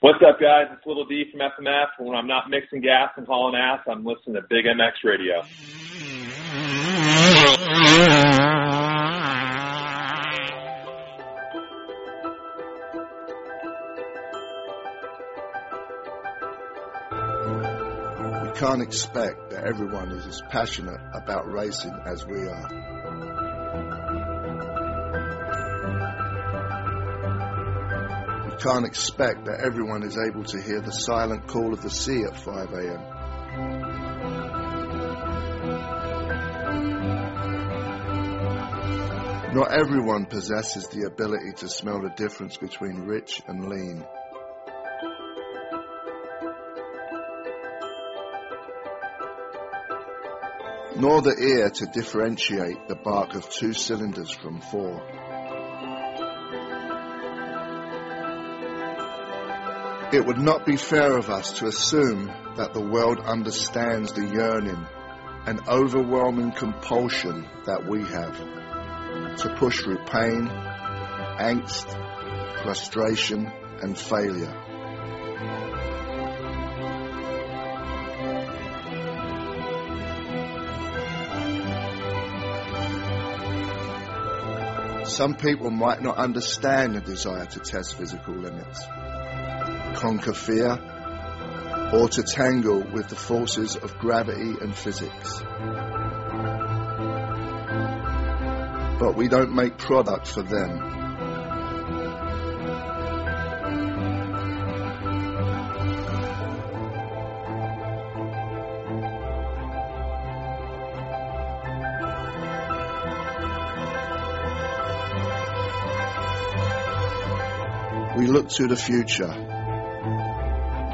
What's up, guys? It's Little D from FMF. When I'm not mixing gas and hauling ass, I'm listening to Big MX Radio. We can't expect that everyone is as passionate about racing as we are. Can't expect that everyone is able to hear the silent call of the sea at 5 a.m. Not everyone possesses the ability to smell the difference between rich and lean. Nor the ear to differentiate the bark of two cylinders from four. It would not be fair of us to assume that the world understands the yearning and overwhelming compulsion that we have to push through pain, angst, frustration, and failure. Some people might not understand the desire to test physical limits, conquer fear, or to tangle with the forces of gravity and physics. But we don't make product for them. We look to the future,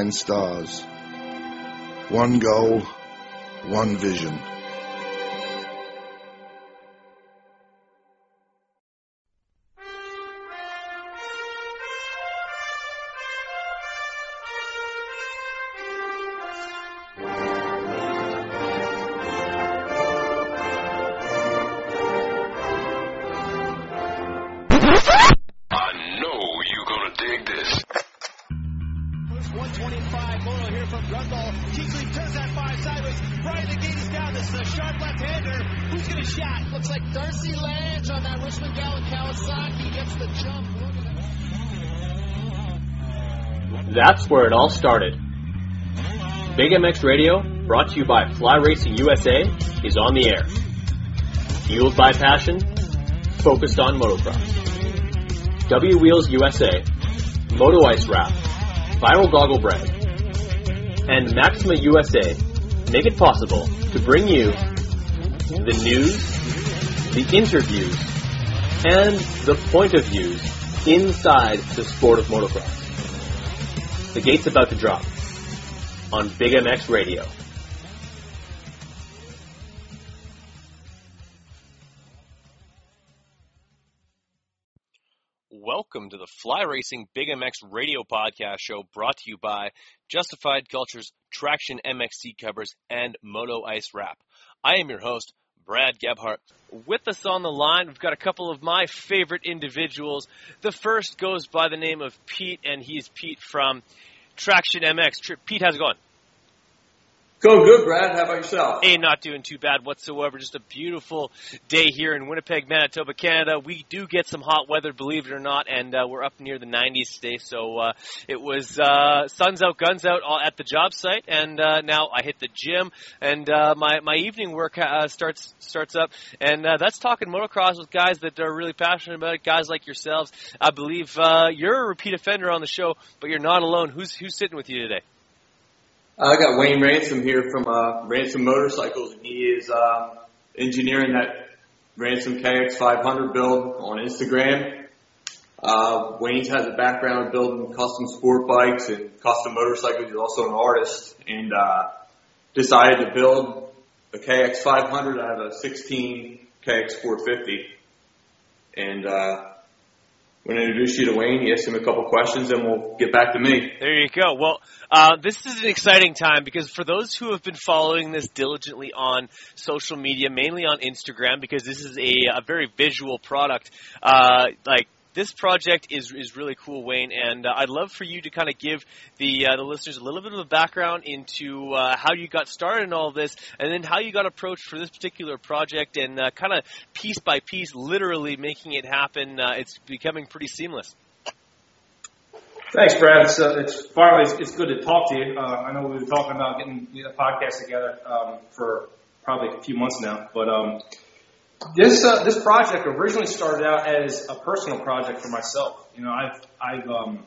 Alpinestars. One goal, one vision. Richmond Kawasaki gets the jump. That's where it all started. Big MX Radio, brought to you by Fly Racing USA, is on the air. Fueled by passion, focused on motocross. W Wheels USA, Moto Ice Wrap, Viral Goggle Brand, and Maxima USA make it possible to bring you the news, the interviews, and the point of views inside the sport of motocross. The gate's about to drop on Big MX Radio. welcome to the Fly Racing Big MX radio podcast show brought to you by Justified Cultures, Traction MXC covers, and Moto Ice Wrap. I am your host, Brad Gebhart. With us on the line, we've got a couple of my favorite individuals. The first goes by the name of Pete, and he's Pete from Traction MX. Pete, how's it going? Going good, Brad. How about yourself? Hey, not doing too bad whatsoever. Just a beautiful day here in Winnipeg, Manitoba, Canada. We do get some hot weather, believe it or not, and uh, we're up near the 90s today. So uh, it was uh, suns out, guns out at the job site, and uh, now I hit the gym, and uh, my my evening work uh, starts starts up, and uh, that's talking motocross with guys that are really passionate about it. Guys like yourselves. I believe uh, you're a repeat offender on the show, but you're not alone. Who's who's sitting with you today? I got Wayne Ransom here from uh, Ransom Motorcycles, and he is uh, engineering that Ransom KX500 build on Instagram. Uh, Wayne has a background in building custom sport bikes and custom motorcycles. He's also an artist, and uh, decided to build a KX500 out of a 16 KX450. And uh, I'm going to introduce you to Wayne. He ask him a couple questions, and we'll get back to me. There you go. Well, uh, this is an exciting time because for those who have been following this diligently on social media, mainly on Instagram, because this is a, a very visual product, uh, like this project is is really cool, Wayne, and uh, I'd love for you to kind of give the uh, the listeners a little bit of a background into uh, how you got started in all this, and then how you got approached for this particular project, and uh, kind of piece by piece, literally making it happen. Uh, it's becoming pretty seamless. Thanks, Brad. It's, uh, it's finally it's, it's good to talk to you. I know we've been talking about getting a podcast together um, for probably a few months now, but um, this uh, this project originally started out as a personal project for myself. You know, I've I've um,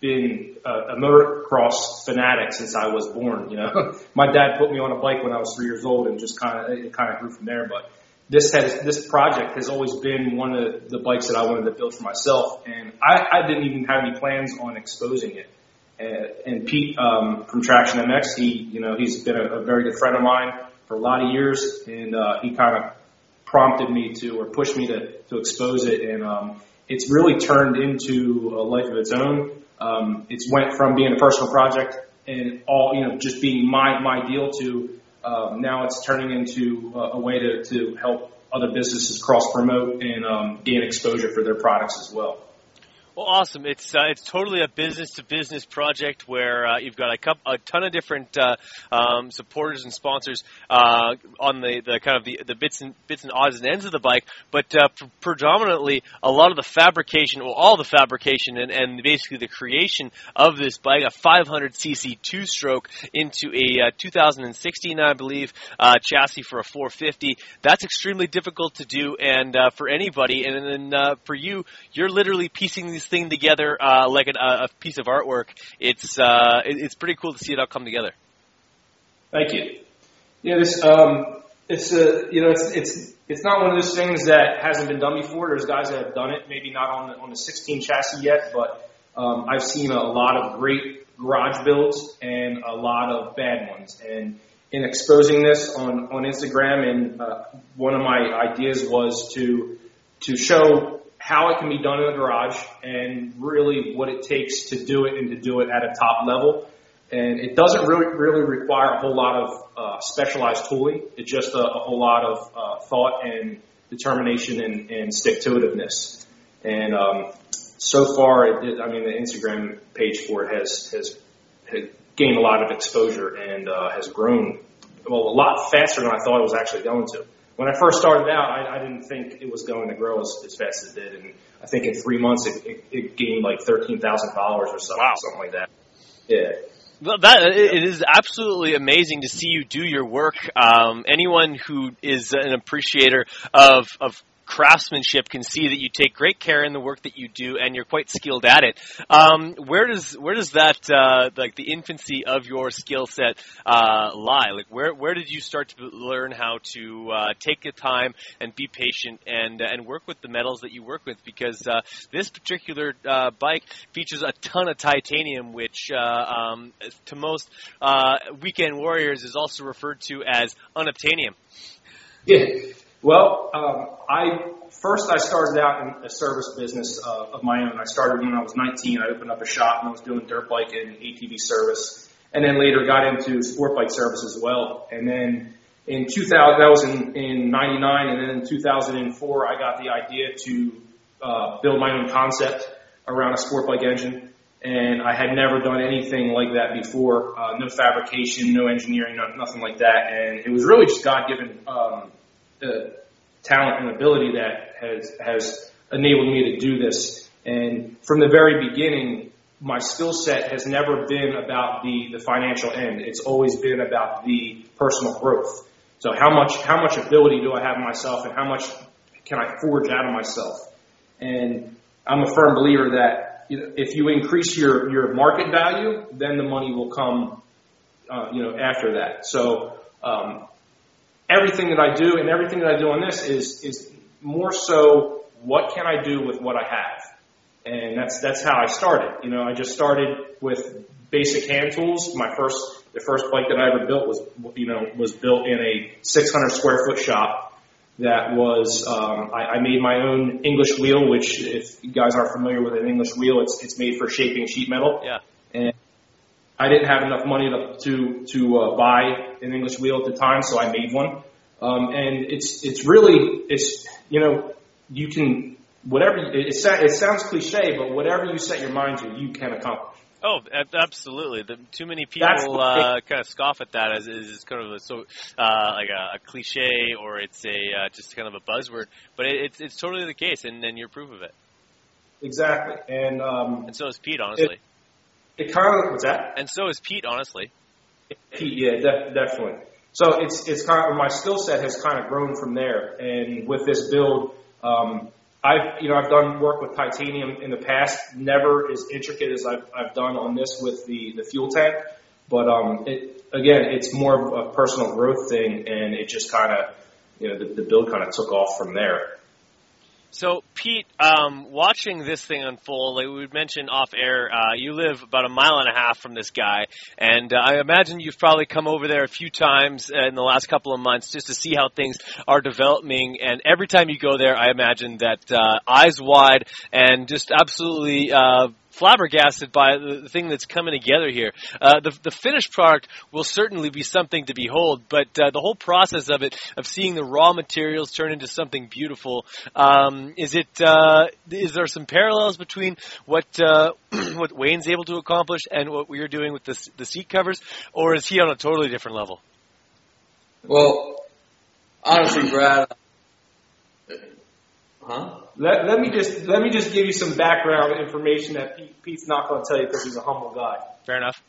been a, a motocross fanatic since I was born. You know, my dad put me on a bike when I was three years old, and just kind of it kind of grew from there. But this has this project has always been one of the bikes that I wanted to build for myself, and I, I didn't even have any plans on exposing it. And, and Pete um, from Traction MX, he you know he's been a, a very good friend of mine for a lot of years, and uh, he kind of prompted me to or pushed me to to expose it, and um, it's really turned into a life of its own. Um, it's went from being a personal project and all you know just being my my deal to um, now it's turning into a, a way to, to help other businesses cross promote and um, gain exposure for their products as well. Well, awesome! It's uh, it's totally a business to business project where uh, you've got a, couple, a ton of different uh, um, supporters and sponsors uh, on the, the kind of the, the bits and bits and odds and ends of the bike, but uh, pr- predominantly a lot of the fabrication, well, all the fabrication and, and basically the creation of this bike, a 500cc two stroke into a uh, 2016, I believe, chassis for a 450. That's extremely difficult to do, and for anybody, and then for you, you're literally piecing these thing together uh, like an, a piece of artwork. It's uh, it, it's pretty cool to see it all come together. Thank you. Yeah, this um, it's a you know it's it's it's not one of those things that hasn't been done before. There's guys that have done it, maybe not on the on the 16 chassis yet, but um, I've seen a lot of great garage builds and a lot of bad ones. And in exposing this on on Instagram, and uh, one of my ideas was to to show how it can be done in the garage and really what it takes to do it and to do it at a top level. And it doesn't really, really require a whole lot of uh, specialized tooling. It's just a, a whole lot of uh, thought and determination and, and stick to itiveness. And um, so far, it, it, I mean, the Instagram page for it has has, has gained a lot of exposure and uh, has grown well a lot faster than I thought it was actually going to when I first started out, I, I didn't think it was going to grow as, as fast as it did, and I think in three months it, it, it gained like thirteen thousand followers or something, wow. something like that. Yeah. Well, that it is absolutely amazing to see you do your work. Um, anyone who is an appreciator of of craftsmanship can see that you take great care in the work that you do and you're quite skilled at it. Um, where does where does that uh, like the infancy of your skill set uh, lie? Like where where did you start to learn how to uh, take the time and be patient and and work with the metals that you work with? Because uh, this particular uh, bike features a ton of titanium, which uh, um, to most weekend warriors is also referred to as unobtainium. Yeah. Well, um, I first I started out in a service business uh, of my own. I started when I was 19. I opened up a shop and I was doing dirt bike and ATV service, and then later got into sport bike service as well. And then in 2000, that was in, in 99, and then in 2004, I got the idea to uh, build my own concept around a sport bike engine. And I had never done anything like that before. Uh, no fabrication, no engineering, no, nothing like that. And it was really just God-given um, uh, talent and ability that has has enabled me to do this. And from the very beginning, my skill set has never been about the the financial end. It's always been about the personal growth. So how much how much ability do I have myself, and how much can I forge out of myself? And I'm a firm believer that you know, if you increase your your market value, then the money will come, uh, you know, after that. So um, everything that I do and everything that I do on this is is more so what can I do with what I have, and that's that's how I started. You know, I just started with basic hand tools. My first the first bike that I ever built was you know was built in a 600 square foot shop. That was um, I, I made my own English wheel, which if you guys aren't familiar with an English wheel, it's it's made for shaping sheet metal. Yeah. And I didn't have enough money to to, to uh, buy an English wheel at the time, so I made one. Um, and it's it's really it's you know you can whatever it, it, it sounds cliche, but whatever you set your mind to, you can accomplish. Oh, absolutely. The, too many people uh, kind of scoff at that as is kind of a, so uh, like a, a cliche or it's a uh, just kind of a buzzword, but it, it's it's totally the case, and, and you're proof of it. Exactly, and um, and so is Pete, honestly. It, it kind of what's that? And so is Pete, honestly. Pete, yeah, def- definitely. So it's it's kind of my skill set has kind of grown from there, and with this build, um, I've you know I've done work with titanium in the past, never as intricate as I've I've done on this with the the fuel tank, but um, it again it's more of a personal growth thing, and it just kind of you know the, the build kind of took off from there. So, Pete, um, watching this thing unfold, like we mentioned off air, uh, you live about a mile and a half from this guy, and uh, I imagine you've probably come over there a few times in the last couple of months just to see how things are developing. And every time you go there, I imagine that uh, eyes wide and just absolutely uh, flabbergasted by the thing that's coming together here. Uh, the, the finished product will certainly be something to behold, but uh, the whole process of it, of seeing the raw materials turn into something beautiful, um, is it? Uh, is there some parallels between what uh, what Wayne's able to accomplish and what we are doing with the, the seat covers, or is he on a totally different level? Well, honestly, Brad. Huh? Let, let me just let me just give you some background information that Pete, Pete's not going to tell you because he's a humble guy. Fair enough.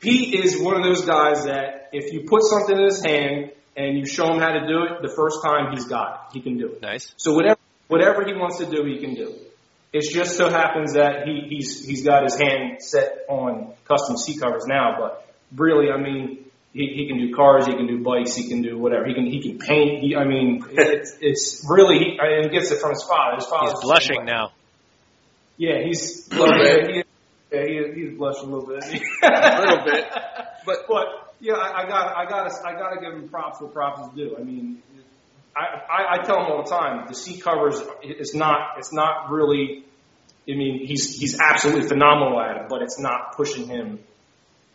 Pete is one of those guys that if you put something in his hand and you show him how to do it, the first time he's got it. He can do it. Nice. So whatever whatever he wants to do, he can do. It just so happens that he, he's he's got his hand set on custom seat covers now, but really, I mean, he, he can do cars, he can do bikes, he can do whatever. He can he can paint. He, I mean, it's, it's really he, I mean, he gets it from his father. His father. He's blushing now. Yeah, he's A little bit. He, yeah, he, he's blushing a little bit. A little bit. But But yeah, I, I got I got I got to give him props where props is due. I mean, I, I I tell him all the time the seat covers it's not it's not really. I mean, he's he's absolutely phenomenal at it, but it's not pushing him.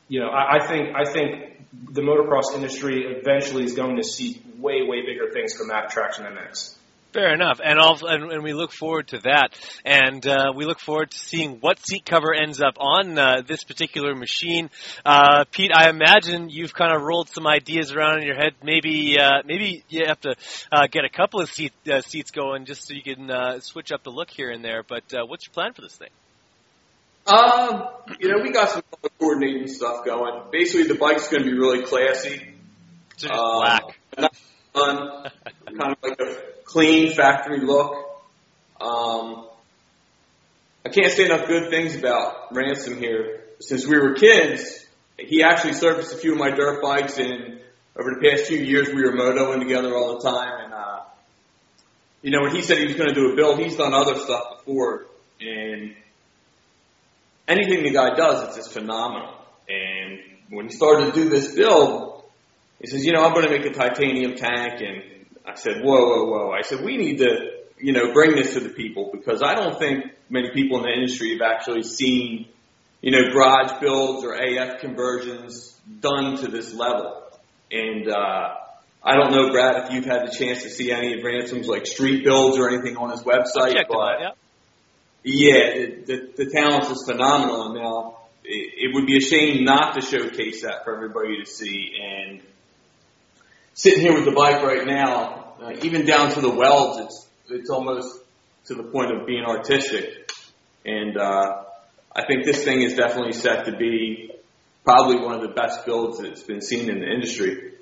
You know, I, I think I think the motocross industry eventually is going to see way way bigger things out of Traction MX. Fair enough, and all, and, and we look forward to that, and uh, we look forward to seeing what seat cover ends up on uh, this particular machine. Uh, Pete, I imagine you've kind of rolled some ideas around in your head. Maybe, uh, maybe you have to uh, get a couple of seat, uh, seats going just so you can uh, switch up the look here and there. But what's your plan for this thing? Um, you know, we got some coordinating stuff going. Basically, the bike's going to be really classy. So just Um, black. fun, kind of like a clean factory look. Um, I can't say enough good things about Ransom here. Since we were kids, he actually serviced a few of my dirt bikes, and over the past few years, we were motoing together all the time. And uh, you know, when he said he was going to do a build, he's done other stuff before, and anything the guy does, it's just phenomenal. And when he started to do this build, he says, you know, I'm going to make a titanium tank and I said, whoa, whoa, whoa. I said, we need to, you know, bring this to the people because I don't think many people in the industry have actually seen, you know, garage builds or AF conversions done to this level. And, uh, I don't know, Brad, if you've had the chance to see any of Ransom's like street builds or anything on his website, but out, yeah. Yeah, the, the, the talent is phenomenal. And now it, it would be a shame not to showcase that for everybody to see. And sitting here with the bike right now, uh, even down to the welds, it's it's almost to the point of being artistic. And uh, I think this thing is definitely set to be probably one of the best builds that's been seen in the industry,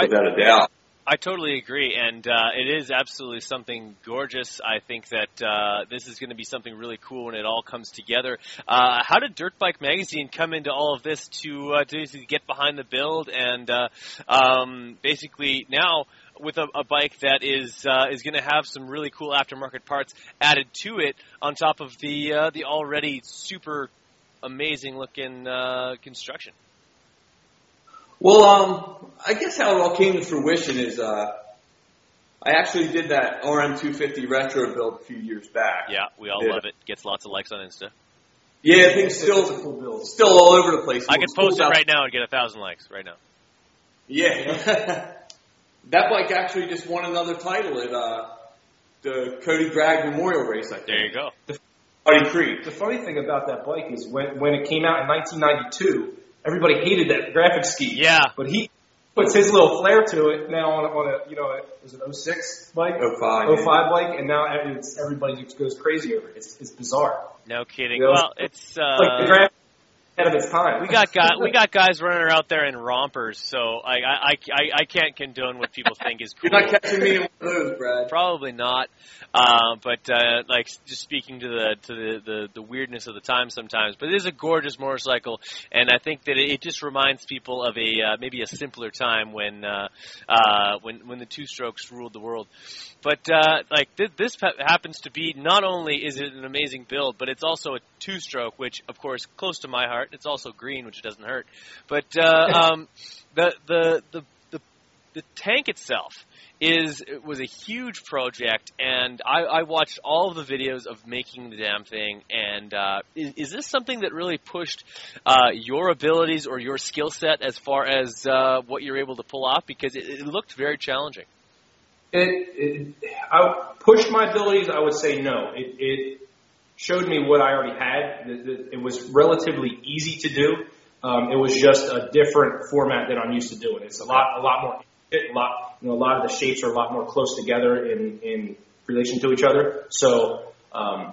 without a doubt. I totally agree, and uh, it is absolutely something gorgeous. I think that uh, this is going to be something really cool when it all comes together. Uh, how did Dirt Bike Magazine come into all of this to uh, to get behind the build and uh, um, basically now with a, a bike that is uh, is going to have some really cool aftermarket parts added to it on top of the uh, the already super amazing looking construction. Well, um, I guess how it all came to fruition is, uh, I actually did that RM250 retro build a few years back. Yeah, we all Yeah. love it. Gets lots of likes on Insta. Yeah, things still, It's a cool build. still all over the place. I could What's cool post it about- right now and get a thousand likes right now. Yeah. that bike actually just won another title at, uh, the Cody Drag Memorial Race, I think. There you go. Buddy Creek. The funny thing about that bike is when when it came out in 1992, everybody hated that graphic scheme. Yeah. But he puts his little flair to it now on a, on a you know a, was it 06 bike? 05. 05 bike, and now it's, everybody just goes crazy over it. It's, it's bizarre. No kidding. Yeah. Well, it's uh, like the graphic ahead of its time. we got guy, we got guys running out there in rompers, so I I, I, I can't condone what people think is cool. You're not catching me in one of those, Brad. Probably not. Uh, but uh, like just speaking to the to the, the the weirdness of the time sometimes. But it is a gorgeous motorcycle, and I think that it, it just reminds people of a uh, maybe a simpler time when uh, uh, when when the two strokes ruled the world. But uh, like th- this ha- happens to be not only is it an amazing build, but it's also a two stroke, which of course close to my heart. It's also green, which doesn't hurt. But uh, um, the the the the the tank itself is it was a huge project, and I, I watched all of the videos of making the damn thing. And uh, is, is this something that really pushed uh, your abilities or your skill set as far as uh, what you're able to pull off? Because it, it looked very challenging. It, it I pushed my abilities. I would say no. It, it showed me what I already had. The- It was relatively easy to do. Um, it was just a different format than I'm used to doing. It's a lot, a lot more, a lot, you know, a lot of the shapes are a lot more close together in in relation to each other. So um,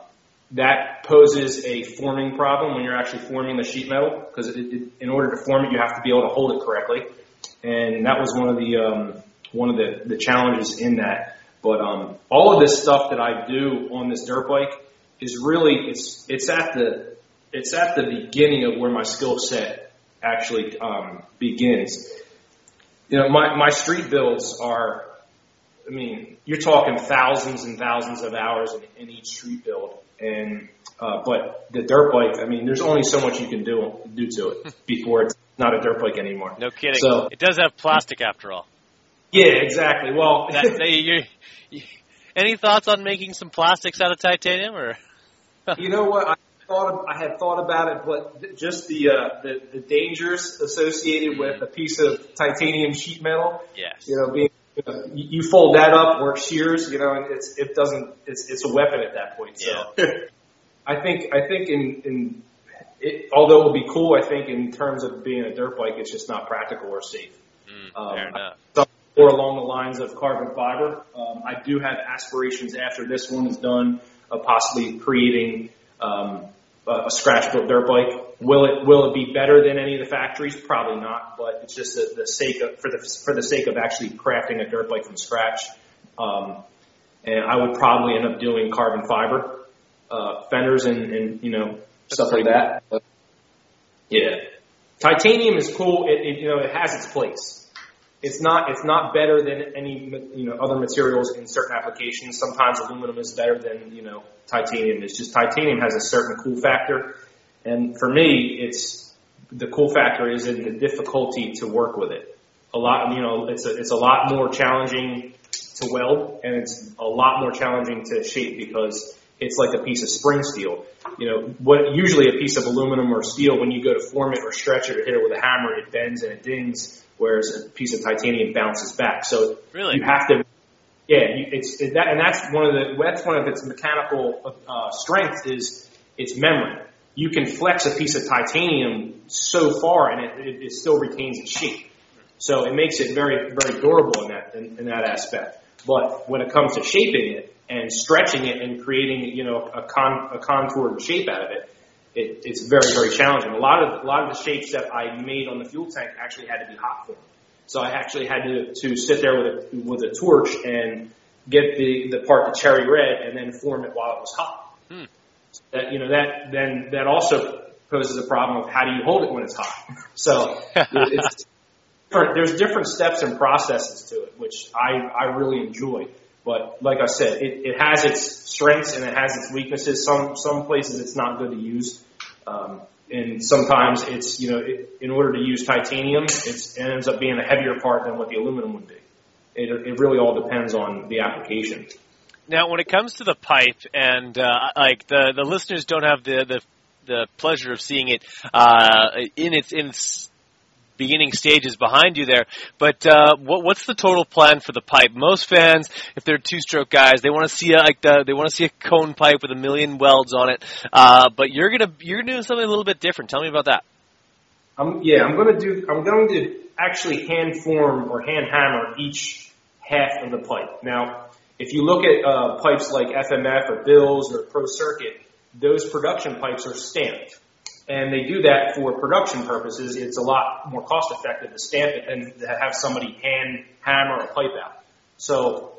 that poses a forming problem when you're actually forming the sheet metal because it, it, in order to form it, you have to be able to hold it correctly, and that was one of the um, one of the, the challenges in that. But um, all of this stuff that I do on this dirt bike is really it's it's at the it's at the beginning of where my skill set actually um, begins. You know, my my street builds are, I mean, you're talking thousands and thousands of hours in, in each street build, and uh, but the dirt bike, I mean, there's only so much you can do do to it before it's not a dirt bike anymore. No kidding. So- it does have plastic after all. Yeah, exactly. Well, That, you, you, any thoughts on making some plastics out of titanium, or you know what? I thought of, I had thought about it, but th- just the, uh, the the dangers associated with a piece of titanium sheet metal. yes? You know, being you, know, you fold that up or it shears. You know, and it's it doesn't. It's it's a weapon at that point. So I think I think in in it, although it would be cool, I think in terms of being a dirt bike, it's just not practical or safe. Mm, Um, fair enough. Some more along the lines of carbon fiber. Um, I do have aspirations after this one is done of possibly creating um, a, scratch built dirt bike. Will it will it be better than any of the factories? Probably not, but it's just the, the sake of for the for the sake of actually crafting a dirt bike from scratch. Um, and I would probably end up doing carbon fiber uh, fenders and, and you know stuff like that. Yeah, titanium is cool. It, it you know it has its place it's not it's not better than any you know other materials in certain applications. Sometimes aluminum is better than you know titanium. It's just titanium has a certain cool factor, and for me, it's the cool factor is in the difficulty to work with it. A lot, you know, it's a it's a lot more challenging to weld, and it's a lot more challenging to shape because it's like a piece of spring steel. You know, what usually a piece of aluminum or steel, when you go to form it or stretch it or hit it with a hammer, it bends and it dings, whereas a piece of titanium bounces back. So Really? you have to, yeah, you, it's it, that, and that's one of the that's one of its mechanical uh, strengths is its memory. You can flex a piece of titanium so far, and it, it, it still retains its shape. So it makes it very very durable in that in, in that aspect. But when it comes to shaping it and stretching it and creating you know a con a contoured shape out of it, it it's very very challenging. A lot of a lot of the shapes that I made on the fuel tank actually had to be hot formed. So I actually had to, to sit there with a, with a torch and get the, the part the cherry red and then form it while it was hot. Hmm. That, you know, that, then that also poses a problem of how do you hold it when it's hot? So it's, there's different steps and processes to it, which I, I really enjoy. But like I said, it, it has its strengths and it has its weaknesses. Some, some places it's not good to use. Um, and sometimes it's, you know, it, in order to use titanium, it ends up being a heavier part than what the aluminum would be. It, it really all depends on the application. Now, when it comes to the pipe, and uh, like the the listeners don't have the the, the pleasure of seeing it uh, in its in its beginning stages behind you there, but uh, what, what's the total plan for the pipe? Most fans, if they're two-stroke guys, they want to see a, like the, they want to see a cone pipe with a million welds on it. Uh, but you're gonna you're doing something a little bit different. Tell me about that. I'm, yeah, I'm to do. I'm going to actually hand form or hand hammer each half of the pipe. Now, if you look at uh, pipes like FMF or Bills or Pro Circuit, those production pipes are stamped, and they do that for production purposes. It's a lot more cost effective to stamp it than to have somebody hand hammer a pipe out. So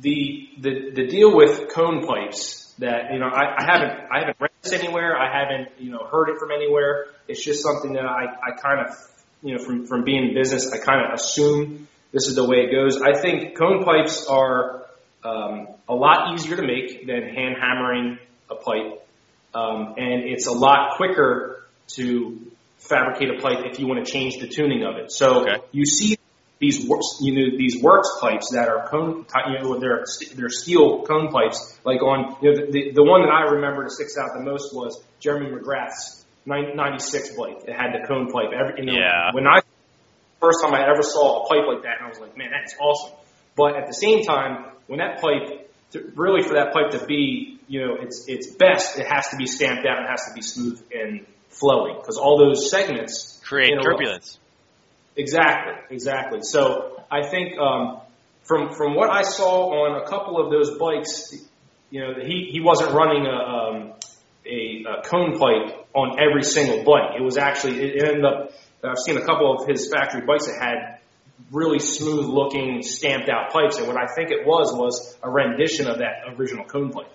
the the the deal with cone pipes that you know I, I haven't I haven't read this anywhere I haven't you know heard it from anywhere it's just something that I I kind of you know from from being in business I kind of assume this is the way it goes I think cone pipes are um, a lot easier to make than hand hammering a pipe Um, and it's a lot quicker to fabricate a pipe if you want to change the tuning of it so Okay. you see these works, you know, these works pipes that are cone, you know, they're they're steel cone pipes. Like on, you know, the the one that I remember that sticks out the most was Jeremy McGrath's 96 bike. It had the cone pipe. Every, you know, Yeah. When I first time I ever saw a pipe like that, and I was like, man, that's awesome. But at the same time, when that pipe, to, really for that pipe to be, you know, it's it's best, it has to be stamped out. It has to be smooth and flowing because all those segments Create turbulence. Exactly, exactly. So I think um, from from what I saw on a couple of those bikes, you know, he he wasn't running a um, a, a cone pipe on every single bike. It was actually it ended up. I've seen a couple of his factory bikes that had really smooth looking stamped out pipes, and what I think it was was a rendition of that original cone pipe.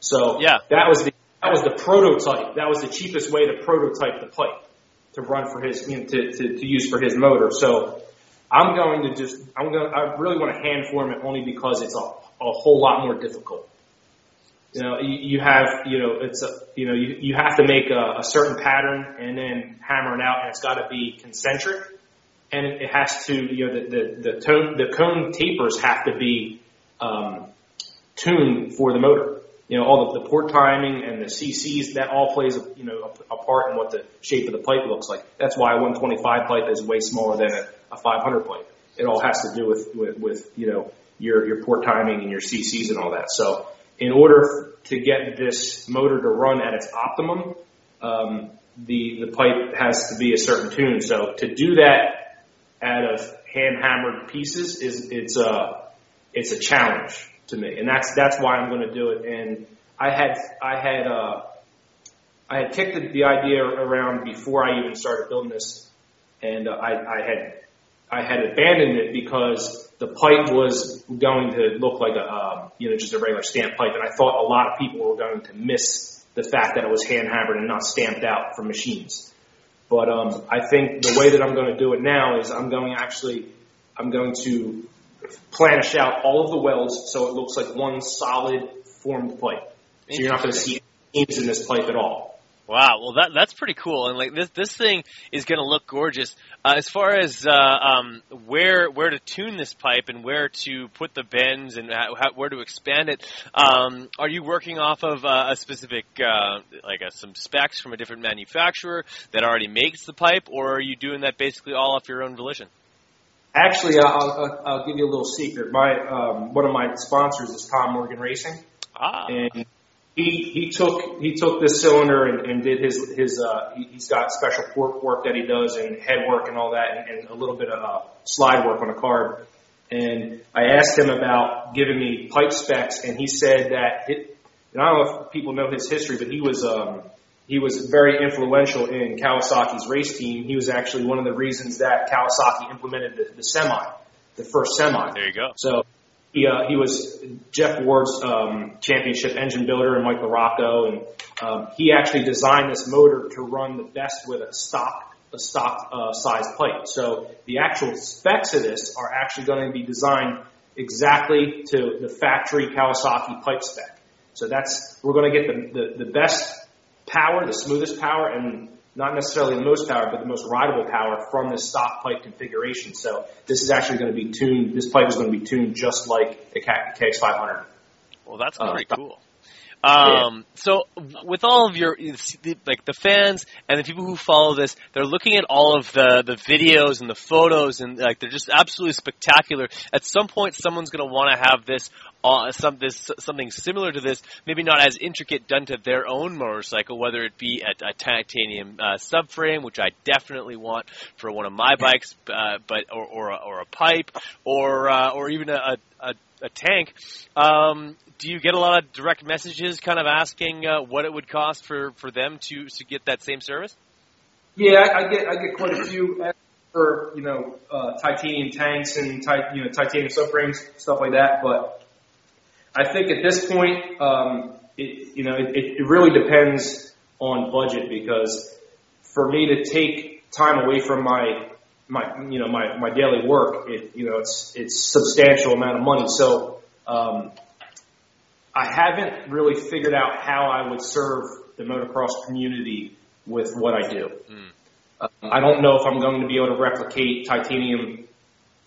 So Yeah. that was the that was the prototype. That was the cheapest way to prototype the pipe to run for his, you know, to, to, to use for his motor. So I'm going to just, I'm going to, I really want to hand form it only because it's a, a whole lot more difficult. You know, you, you have, you know, it's a, you know, you, you have to make a, a certain pattern and then hammer it out and it's got to be concentric and it, has to, you know, the, the, the tone, the cone tapers have to be, um, tuned for the motor. You know, all the, the port timing and the CCs, that all plays, you know, a, a part in what the shape of the pipe looks like. That's why a 125 pipe is way smaller than a, a 500 pipe. It all has to do with, with, with, you know, your, your port timing and your CCs and all that. So in order to get this motor to run at its optimum, um, the, the pipe has to be a certain tune. So to do that out of hand hammered pieces is, it's a, it's a challenge to me, and that's that's why I'm going to do it. And I had I had uh, I had kicked the, the idea around before I even started building this, and uh, I, I had I had abandoned it because the pipe was going to look like a um, you know just a regular stamped pipe, and I thought a lot of people were going to miss the fact that it was hand hammered and not stamped out from machines. But um, I think the way that I'm going to do it now is I'm going actually I'm going to planish out all of the welds so it looks like one solid formed pipe. So you're not going to see seams in this pipe at all. Wow, well that that's pretty cool, and like this this thing is going to look gorgeous. Uh, as far as uh, um, where where to tune this pipe and where to put the bends and how, how, where to expand it, um, are you working off of uh, a specific uh, like uh, some specs from a different manufacturer that already makes the pipe, or are you doing that basically all off your own volition? Actually, I'll, I'll, I'll give you a little secret. My um, one of my sponsors is Tom Morgan Racing, Ah, and he he took he took this cylinder and, and did his his uh he, he's got special port work that he does and head work and all that and, and a little bit of uh, slide work on a carb. And I asked him about giving me pipe specs, and he said that it, and I don't know if people know his history, but he was um he was very influential in Kawasaki's race team. He was actually one of the reasons that Kawasaki implemented the, the semi, the first semi. there you go. So he uh, he was Jeff Ward's um, championship engine builder and Mike LaRocco, and um, he actually designed this motor to run the best with a stock a stock uh, size pipe. So the actual specs of this are actually going to be designed exactly to the factory Kawasaki pipe spec. So that's we're going to get the, the the best power, the smoothest power, and not necessarily the most power, but the most rideable power from this stock pipe configuration. So this is actually going to be tuned. This pipe is going to be tuned just like a KX500. Well, that's Uh, pretty cool. Um, so with all of your like the fans and the people who follow this, they're looking at all of the the videos and the photos and like they're just absolutely spectacular. At some point, someone's going to want to have this uh, some this something similar to this, maybe not as intricate done to their own motorcycle, whether it be a, a titanium uh, subframe, which I definitely want for one of my bikes, uh, but or or a, or a pipe, or uh, or even a, a, tank. Um, do you get a lot of direct messages, kind of asking uh, what it would cost for, for them to to get that same service? Yeah, I, I get I get quite a few for you know uh, titanium tanks and ti- you know titanium subframes stuff like that. But I think at this point, um, it you know it, it really depends on budget because for me to take time away from my my you know my my daily work, it you know it's it's substantial amount of money. So um, I haven't really figured out how I would serve the motocross community with what I do. Mm. Uh, I don't know if I'm going to be able to replicate titanium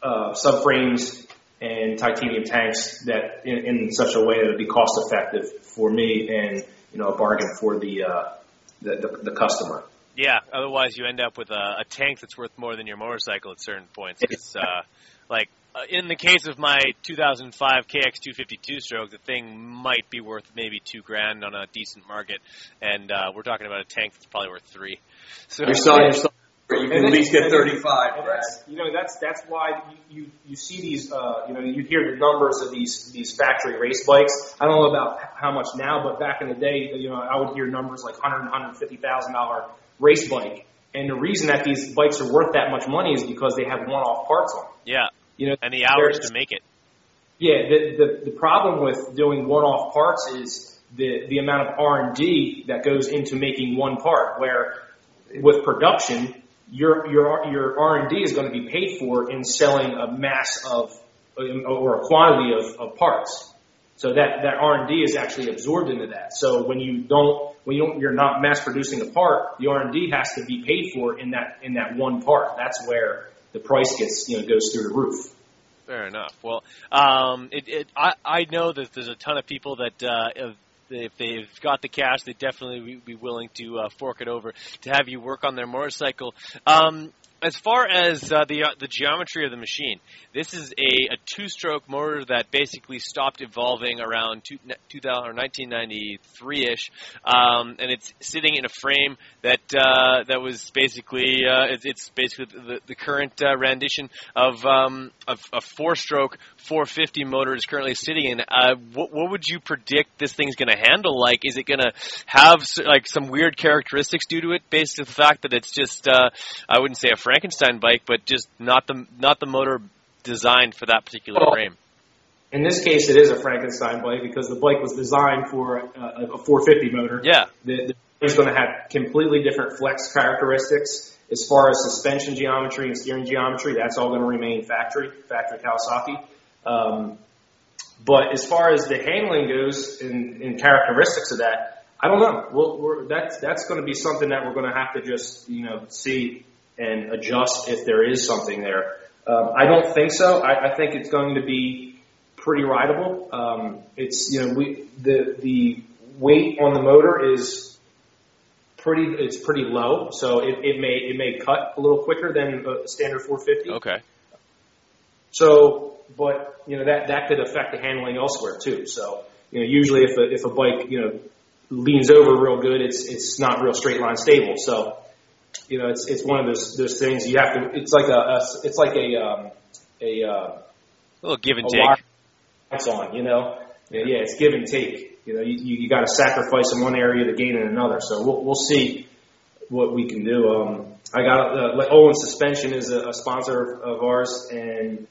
uh, subframes and titanium tanks that in, in such a way that would be cost effective for me and you know a bargain for the uh, the, the, the customer. Yeah. Otherwise, you end up with a, a tank that's worth more than your motorcycle at certain points. It's uh, like uh, in the case of my 2005 KX252 stroke, the thing might be worth maybe two grand on a decent market, and uh, we're talking about a tank that's probably worth three. So You're selling yourself. You can at least get And 35. that's, you know, that's that's why you, you, you see these, uh, you know, you hear the numbers of these these factory race bikes. I don't know about how much now, but back in the day, you know, I would hear numbers like hundred and hundred fifty thousand dollar race bike. And the reason that these bikes are worth that much money is because they have one-off parts on them. yeah, You know, and the hours to make it. Yeah, the, the, the problem with doing one-off parts is the, the amount of R&D that goes into making one part, where with production, your, your, your R&D is going to be paid for in selling a mass of, um, or a quantity of, of parts. So that, that R&D is actually absorbed into that. So when you don't, when you're not mass producing a part, the R&D has to be paid for in that, in that one part. That's where the price gets, you know, goes through the roof. Fair enough. Well, um, it, it, I, I know that there's a ton of people that uh, if, they've got the cash, they definitely be willing to uh, fork it over to have you work on their motorcycle. Um, as far as uh, the uh, the geometry of the machine, this is a, a two-stroke motor that basically stopped evolving around two, 2000 or 1993ish, um, and it's sitting in a frame that uh, that was basically uh, it's, basically the, the current uh, rendition of um, a four-stroke 450 motor is currently sitting in. Uh, what, what would you predict this thing's going to handle? Like, is it going to have like some weird characteristics due to it, based on the fact that it's just I wouldn't say a Frankenstein bike, but just not the not the motor designed for that particular Well, frame. In this case, it is a Frankenstein bike because the bike was designed for a, a 450 motor. Yeah. The, is going to have completely different flex characteristics as far as suspension geometry and steering geometry. That's all going to remain factory, factory Kawasaki. Um, but as far as the handling goes and, and characteristics of that, I don't know. We'll, we're, that's that's going to be something that we're going to have to just you know see and adjust if there is something there. Um, I don't think so. I, I think it's going to be pretty rideable. Um, it's you know we the the weight on the motor is pretty it's pretty low, so it, it may it may cut a little quicker than a standard 450. Okay. So, but you know that that could affect the handling elsewhere too. So, you know, usually if a if a bike you know leans over real good, it's it's not real straight line stable. So, you know, it's it's one of those those things you have to. It's like a, a it's like a um, a uh, A little give and a take. It's on, you know. Yeah, yeah, it's give and take. You know, you you, you got to sacrifice in one area to gain in another. So we'll we'll see what we can do. Um, I got uh, like Owen Suspension is a, a sponsor of ours, and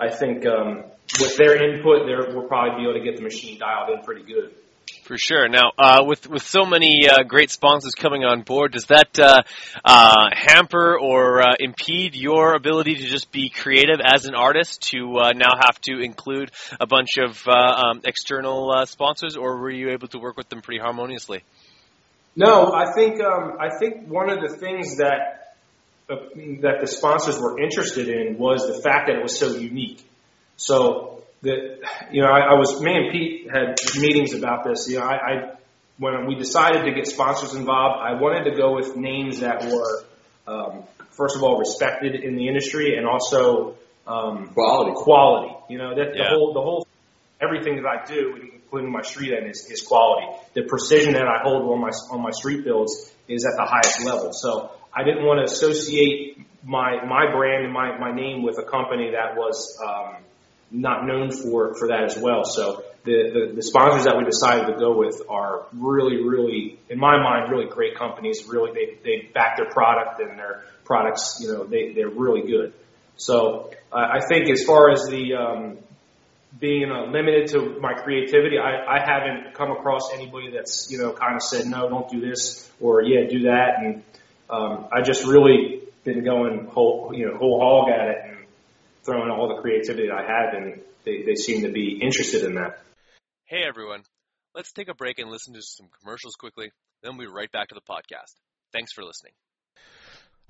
I think um, with their input, there we'll probably be able to get the machine dialed in pretty good. For sure. Now, uh, with with so many uh, great sponsors coming on board, does that uh, uh, hamper or uh, impede your ability to just be creative as an artist? To uh, now have to include a bunch of um, external sponsors, or were you able to work with them pretty harmoniously? No, I think um, I think one of the things that that the sponsors were interested in was the fact that it was so unique. So that you know, I, I was me and Pete had meetings about this. You know, I, I when we decided to get sponsors involved, I wanted to go with names that were um, first of all respected in the industry and also um, Quality. Quality. You know, that the whole the whole everything that I do, including my street end, is, is quality. The precision that I hold on my on my street builds is at the highest level. So I didn't want to associate my my brand and my my name with a company that was um, not known for for that as well. So the, the the sponsors that we decided to go with are really really in my mind really great companies. Really they they back their product and their products. You know they they're really good. So uh, I think as far as the um, being uh, limited to my creativity, I, I haven't come across anybody that's you know kind of said no, don't do this or yeah, do that, and um, I just really been going whole you know whole hog at it and throwing all the creativity I have, and they, they seem to be interested in that. Hey everyone, let's take a break and listen to some commercials quickly. Then we'll be right back to the podcast. Thanks for listening.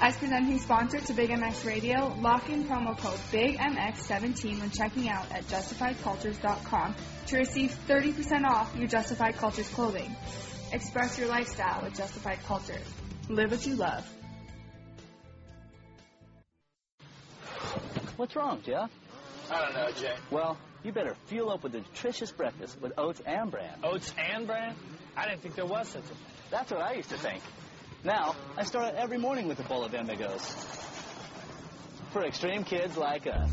As presenting sponsor to Big MX Radio, lock in promo code BIGMX17 when checking out at justifiedcultures.com to receive 30% off your Justified Cultures clothing. Express your lifestyle with Justified Cultures. Live what you love. What's wrong, Jeff? I don't know, Jay. Well, you better fuel up with a nutritious breakfast with oats and bran. Oats and bran? I didn't think there was such a thing. That's what I used to think. Now, I start out every morning with a bowl of Amigos. For extreme kids like us.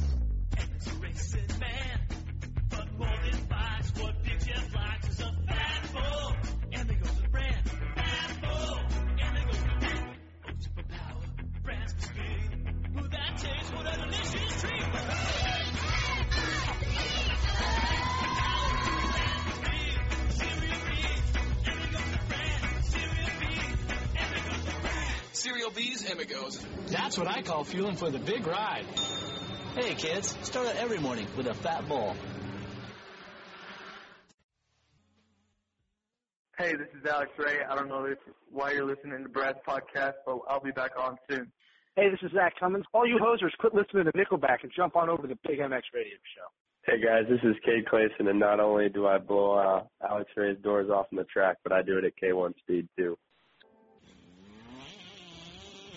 Cereal B's Amigos. That's what I call fueling for the big ride. Hey, kids, start out every morning with a fat bowl. Hey, this is Alex Ray. I don't know if, why you're listening to Brad's podcast, but I'll be back on soon. Hey, this is Zach Cummins. All you hosers, quit listening to Nickelback and jump on over to the Big MX Radio Show. Hey guys, this is Cade Clason, and not only do I blow uh, Alex Ray's doors off on the track, but I do it at K1 speed too.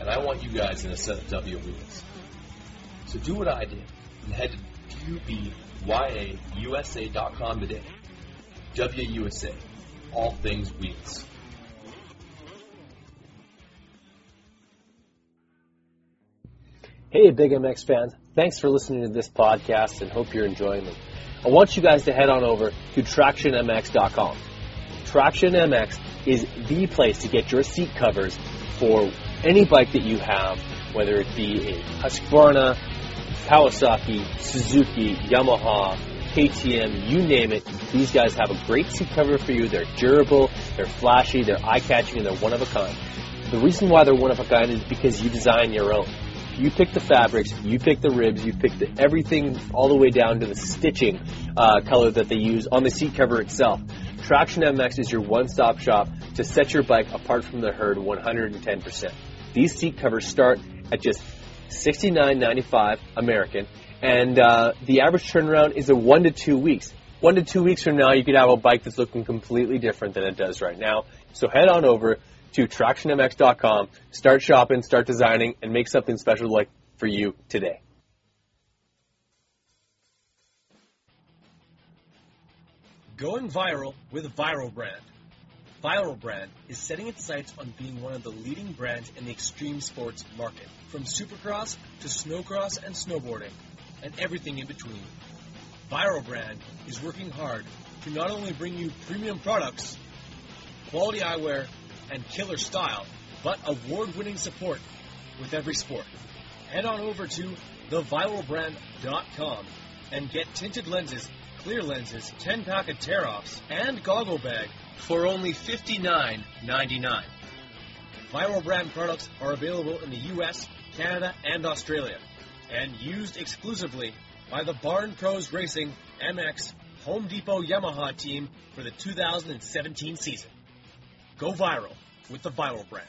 And I want you guys in a set of Dubya wheels. So do what I did and head to DubyaUSA.com today. DubyaUSA, all things wheels. Hey, Big MX fans. Thanks for listening to this podcast and hope you're enjoying them. I want you guys to head on over to TractionMX.com. Traction MX is the place to get your seat covers for any bike that you have, whether it be a Husqvarna, Kawasaki, Suzuki, Yamaha, KTM, you name it. These guys have a great seat cover for you. They're durable, they're flashy, they're eye-catching, and they're one of a kind. The reason why they're one of a kind is because you design your own. You pick the fabrics, you pick the ribs, you pick the, everything all the way down to the stitching uh, color that they use on the seat cover itself. Traction MX is your one-stop shop to set your bike apart from the herd 110%. These seat covers start at just $69.95 American, and uh, the average turnaround is a one to two weeks. One to two weeks from now, you could have a bike that's looking completely different than it does right now. So head on over to TractionMX.com, start shopping, start designing, and make something special like for you today. Going viral with Viral Brand. Viral Brand is setting its sights on being one of the leading brands in the extreme sports market, from supercross to snowcross and snowboarding, and everything in between. Viral Brand is working hard to not only bring you premium products, quality eyewear, and killer style, but award-winning support with every sport. Head on over to theviralbrand.com and get tinted lenses, clear lenses, 10-pack of tear-offs, and goggle bag for only $59.99. Viral brand products are available in the US, Canada, and Australia, and used exclusively by the Barn Pros Racing MX Home Depot Yamaha team for the 2017 season. Go viral with the Viral brand.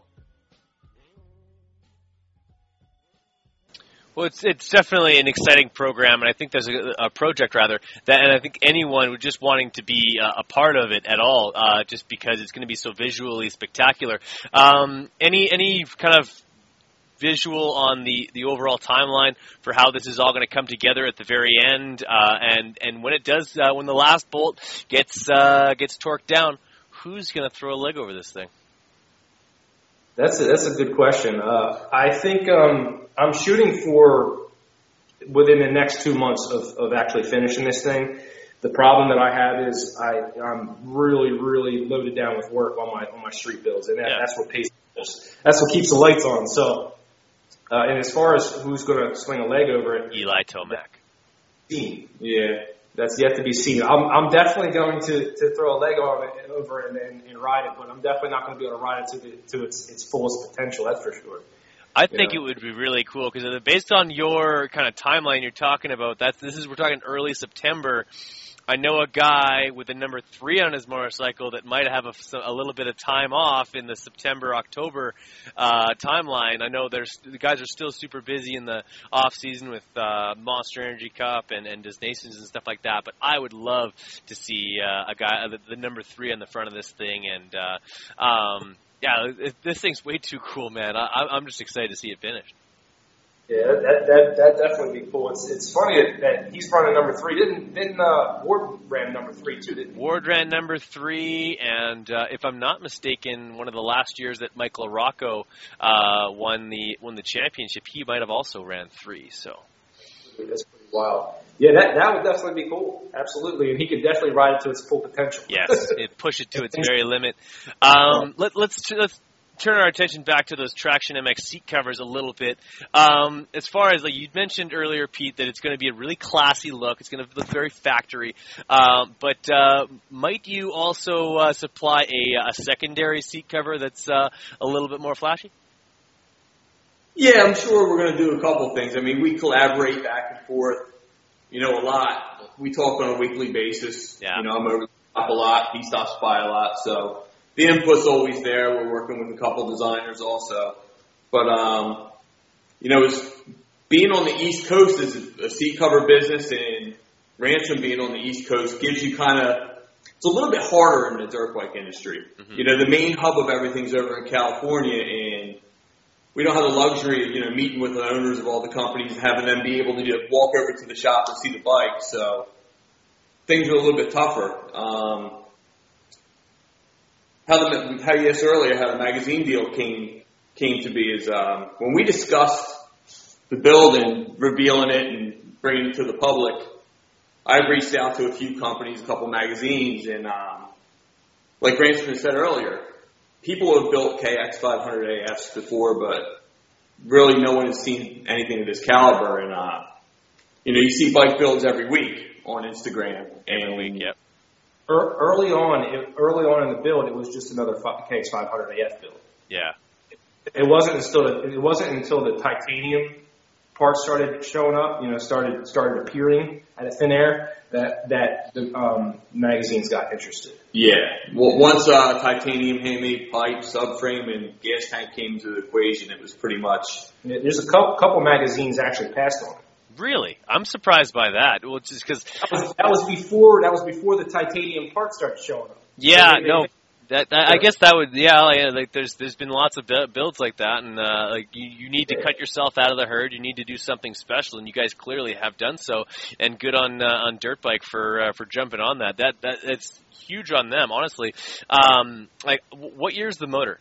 Well, it's it's definitely an exciting program, and I think there's a, a project rather that, and I think anyone just wanting to be uh, a part of it at all, uh, just because it's going to be so visually spectacular. Um, any any kind of visual on the the overall timeline for how this is all going to come together at the very end, uh, and and when it does, uh, when the last bolt gets uh, gets torqued down, who's going to throw a leg over this thing? That's a, that's a good question. Uh, I think um, I'm shooting for within the next two months of, of actually finishing this thing. The problem that I have is I, I'm really, really loaded down with work on my on my street builds, and that, Yeah. that's what pays. That's what keeps the lights on. So, uh, and as far as who's going to swing a leg over it, Eli Tomac. Yeah, that's yet to be seen. I'm, I'm definitely going to, to throw a leg it over and, and, and ride it, but I'm definitely not going to be able to ride it to the, to its its fullest potential. That's for sure. I think Yeah. it would be really cool because uh, based on your kind of timeline you're talking about, that's this is we're talking early September. I know a guy with the number three on his motorcycle that might have a, a little bit of time off in the September October uh, timeline. I know there's the guys are still super busy in the off season with uh, Monster Energy Cup and and Nations and stuff like that. But I would love to see uh, a guy the, the number three on the front of this thing and. Uh, um, yeah, this thing's way too cool, man. I, I'm just excited to see it finished. Yeah, that that that definitely be cool. It's it's funny that, that he's running number three. Didn't didn't uh, Ward ran number three too? Didn't? Ward ran number three, and uh, if I'm not mistaken, one of the last years that Mike LaRocco uh, won the won the championship, he might have also ran three. So That's pretty wild. Yeah, that that would definitely be cool. Absolutely, and he could definitely ride it to its full potential. yes, it push it to its very limit. Um, let, let's let's turn our attention back to those Traction MX seat covers a little bit. Um, as far as like you mentioned earlier, Pete, that it's going to be a really classy look. It's going to look very factory. Um, but uh, might you also uh, supply a, a secondary seat cover that's uh, a little bit more flashy? Yeah, I'm sure we're going to do a couple things. I mean, we collaborate back and forth, you know, a lot. We talk on a weekly basis. Yeah. You know, I'm over the top a lot. He stops by a lot. So the input's always there. We're working with a couple designers also. But, um, you know, it's, being on the East Coast is a seat cover business and Ransom being on the East Coast gives you kind of, it's a little bit harder in the dirt bike industry. You know, the main hub of everything's over in California and we don't have the luxury of, you know, meeting with the owners of all the companies and having them be able to just walk over to the shop and see the bike. So things are a little bit tougher. Um, how the, how you asked earlier, how the magazine deal came, came to be is, um, when we discussed the build and revealing it and bringing it to the public, I reached out to a few companies, a couple magazines, and, um, like Ransom said earlier, people have built KX500 AFs before, but really no one has seen anything of this caliber. And, uh, you know, you see bike builds every week on Instagram. Every week, yep. Er, early on, early on in the build, it was just another KX500 AF build. Yeah. It wasn't until the, it wasn't until the titanium parts started showing up, you know, started started appearing out of thin air that that the um, magazines got interested. Yeah. Well, once uh, titanium handmade pipe, subframe, and gas tank came to the equation, it was pretty much. There's a couple, couple magazines actually passed on it. Really, I'm surprised by that. Well, just because That was, that was before that was before the titanium parts started showing up. Yeah, So they- no. That, that I guess that would yeah like, like there's there's been lots of bu- builds like that and uh, like you, you need to cut yourself out of the herd you need to do something special and you guys clearly have done so and good on uh, on dirt bike for uh, for jumping on that that that it's huge on them honestly um like w- what year's the motor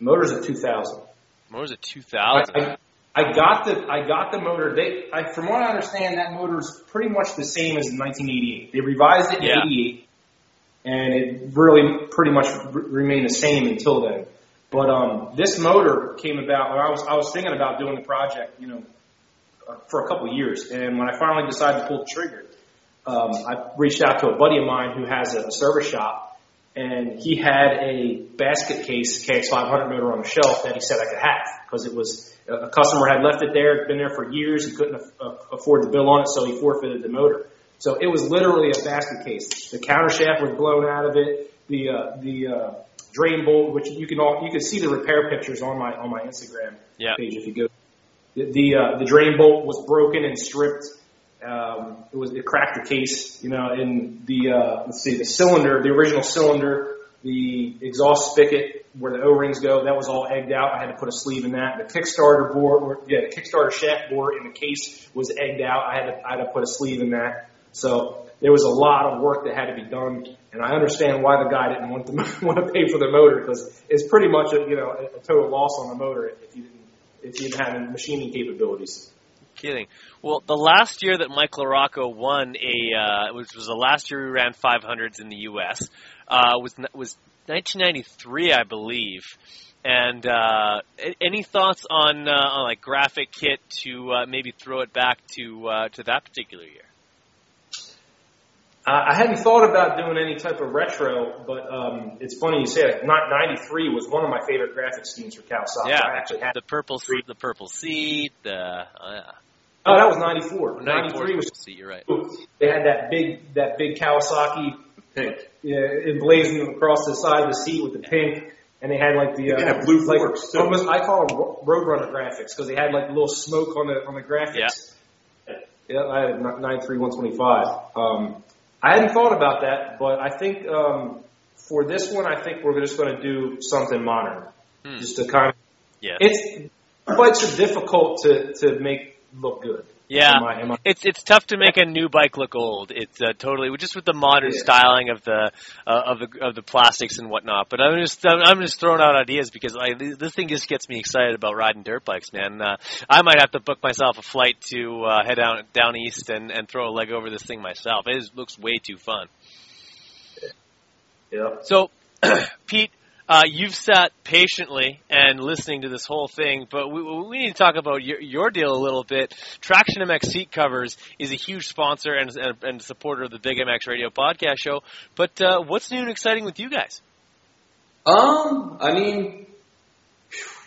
Motors at 2000. motor's a 2000 I, I got the I got the motor. They I, from what I understand, that motor's pretty much the same as in 1988. They revised it in Yeah. '88, and it really pretty much r- remained the same until then. But um, this motor came about. When I was I was thinking about doing the project, you know, uh, for a couple of years, and when I finally decided to pull the trigger, um, I reached out to a buddy of mine who has a, a service shop, and he had a basket case KX500 motor on the shelf that he said I could have because it was a customer had left it there, been there for years. He couldn't afford the bill on it, so he forfeited the motor. So it was literally a basket case. The counter shaft was blown out of it. The uh, the uh, drain bolt, which you can all you can see the repair pictures on my on my Instagram Yeah. page if you go. The the, uh, the drain bolt was broken and stripped. Um, it was it cracked the case, you know, and the uh, let's see the cylinder, the original cylinder, the exhaust spigot where the O-rings go, that was all egged out. I had to put a sleeve in that. The Kickstarter board, or, yeah, the Kickstarter shaft board in the case was egged out. I had to I had to put a sleeve in that. So there was a lot of work that had to be done, and I understand why the guy didn't want to want to pay for the motor because it's pretty much a you know a, total loss on the motor if you didn't if you didn't have machining capabilities. Kidding. Well, the last year that Mike LaRocco won a, uh, which was the last year he ran 500s in the U.S., uh, was was 1993, I believe. And uh, any thoughts on uh, on like graphic kit to uh, maybe throw it back to uh, to that particular year? Uh, I hadn't thought about doing any type of retro, but um, it's funny you say it. Not 93 was one of my favorite graphic schemes for Kawasaki. yeah, I actually had the purple seat, the purple seat. The oh, yeah. Oh, that was 94. 94 93 was seat. You're right. they had that big that big Kawasaki pink yeah, emblazoned across the side of the seat with the pink, and they had like the uh, had blue like, forks, too. almost I call them Roadrunner graphics because they had like a little smoke on the on the graphics. Yeah, yeah I had 93 125. Um, I hadn't thought about that, but I think um, for this one, I think we're just going to do something modern, just to kind of. Yeah. It's bikes are difficult to to make look good. Yeah, Am I- am I- it's it's tough to make a new bike look old. It's uh, totally just with the modern Yeah. styling of the uh, of the of the plastics and whatnot. But I'm just I'm, just throwing out ideas because I, this thing just gets me excited about riding dirt bikes, man. Uh, I might have to book myself a flight to uh, head down down east and and throw a leg over this thing myself. It is, looks way too fun. Yeah. So, Pete, uh, you've sat patiently and listening to this whole thing, but we, we need to talk about your, your deal a little bit. Traction MX Seat Covers is a huge sponsor and, and, and supporter of the Big MX Radio podcast show. But uh, what's new and exciting with you guys? Um, I mean,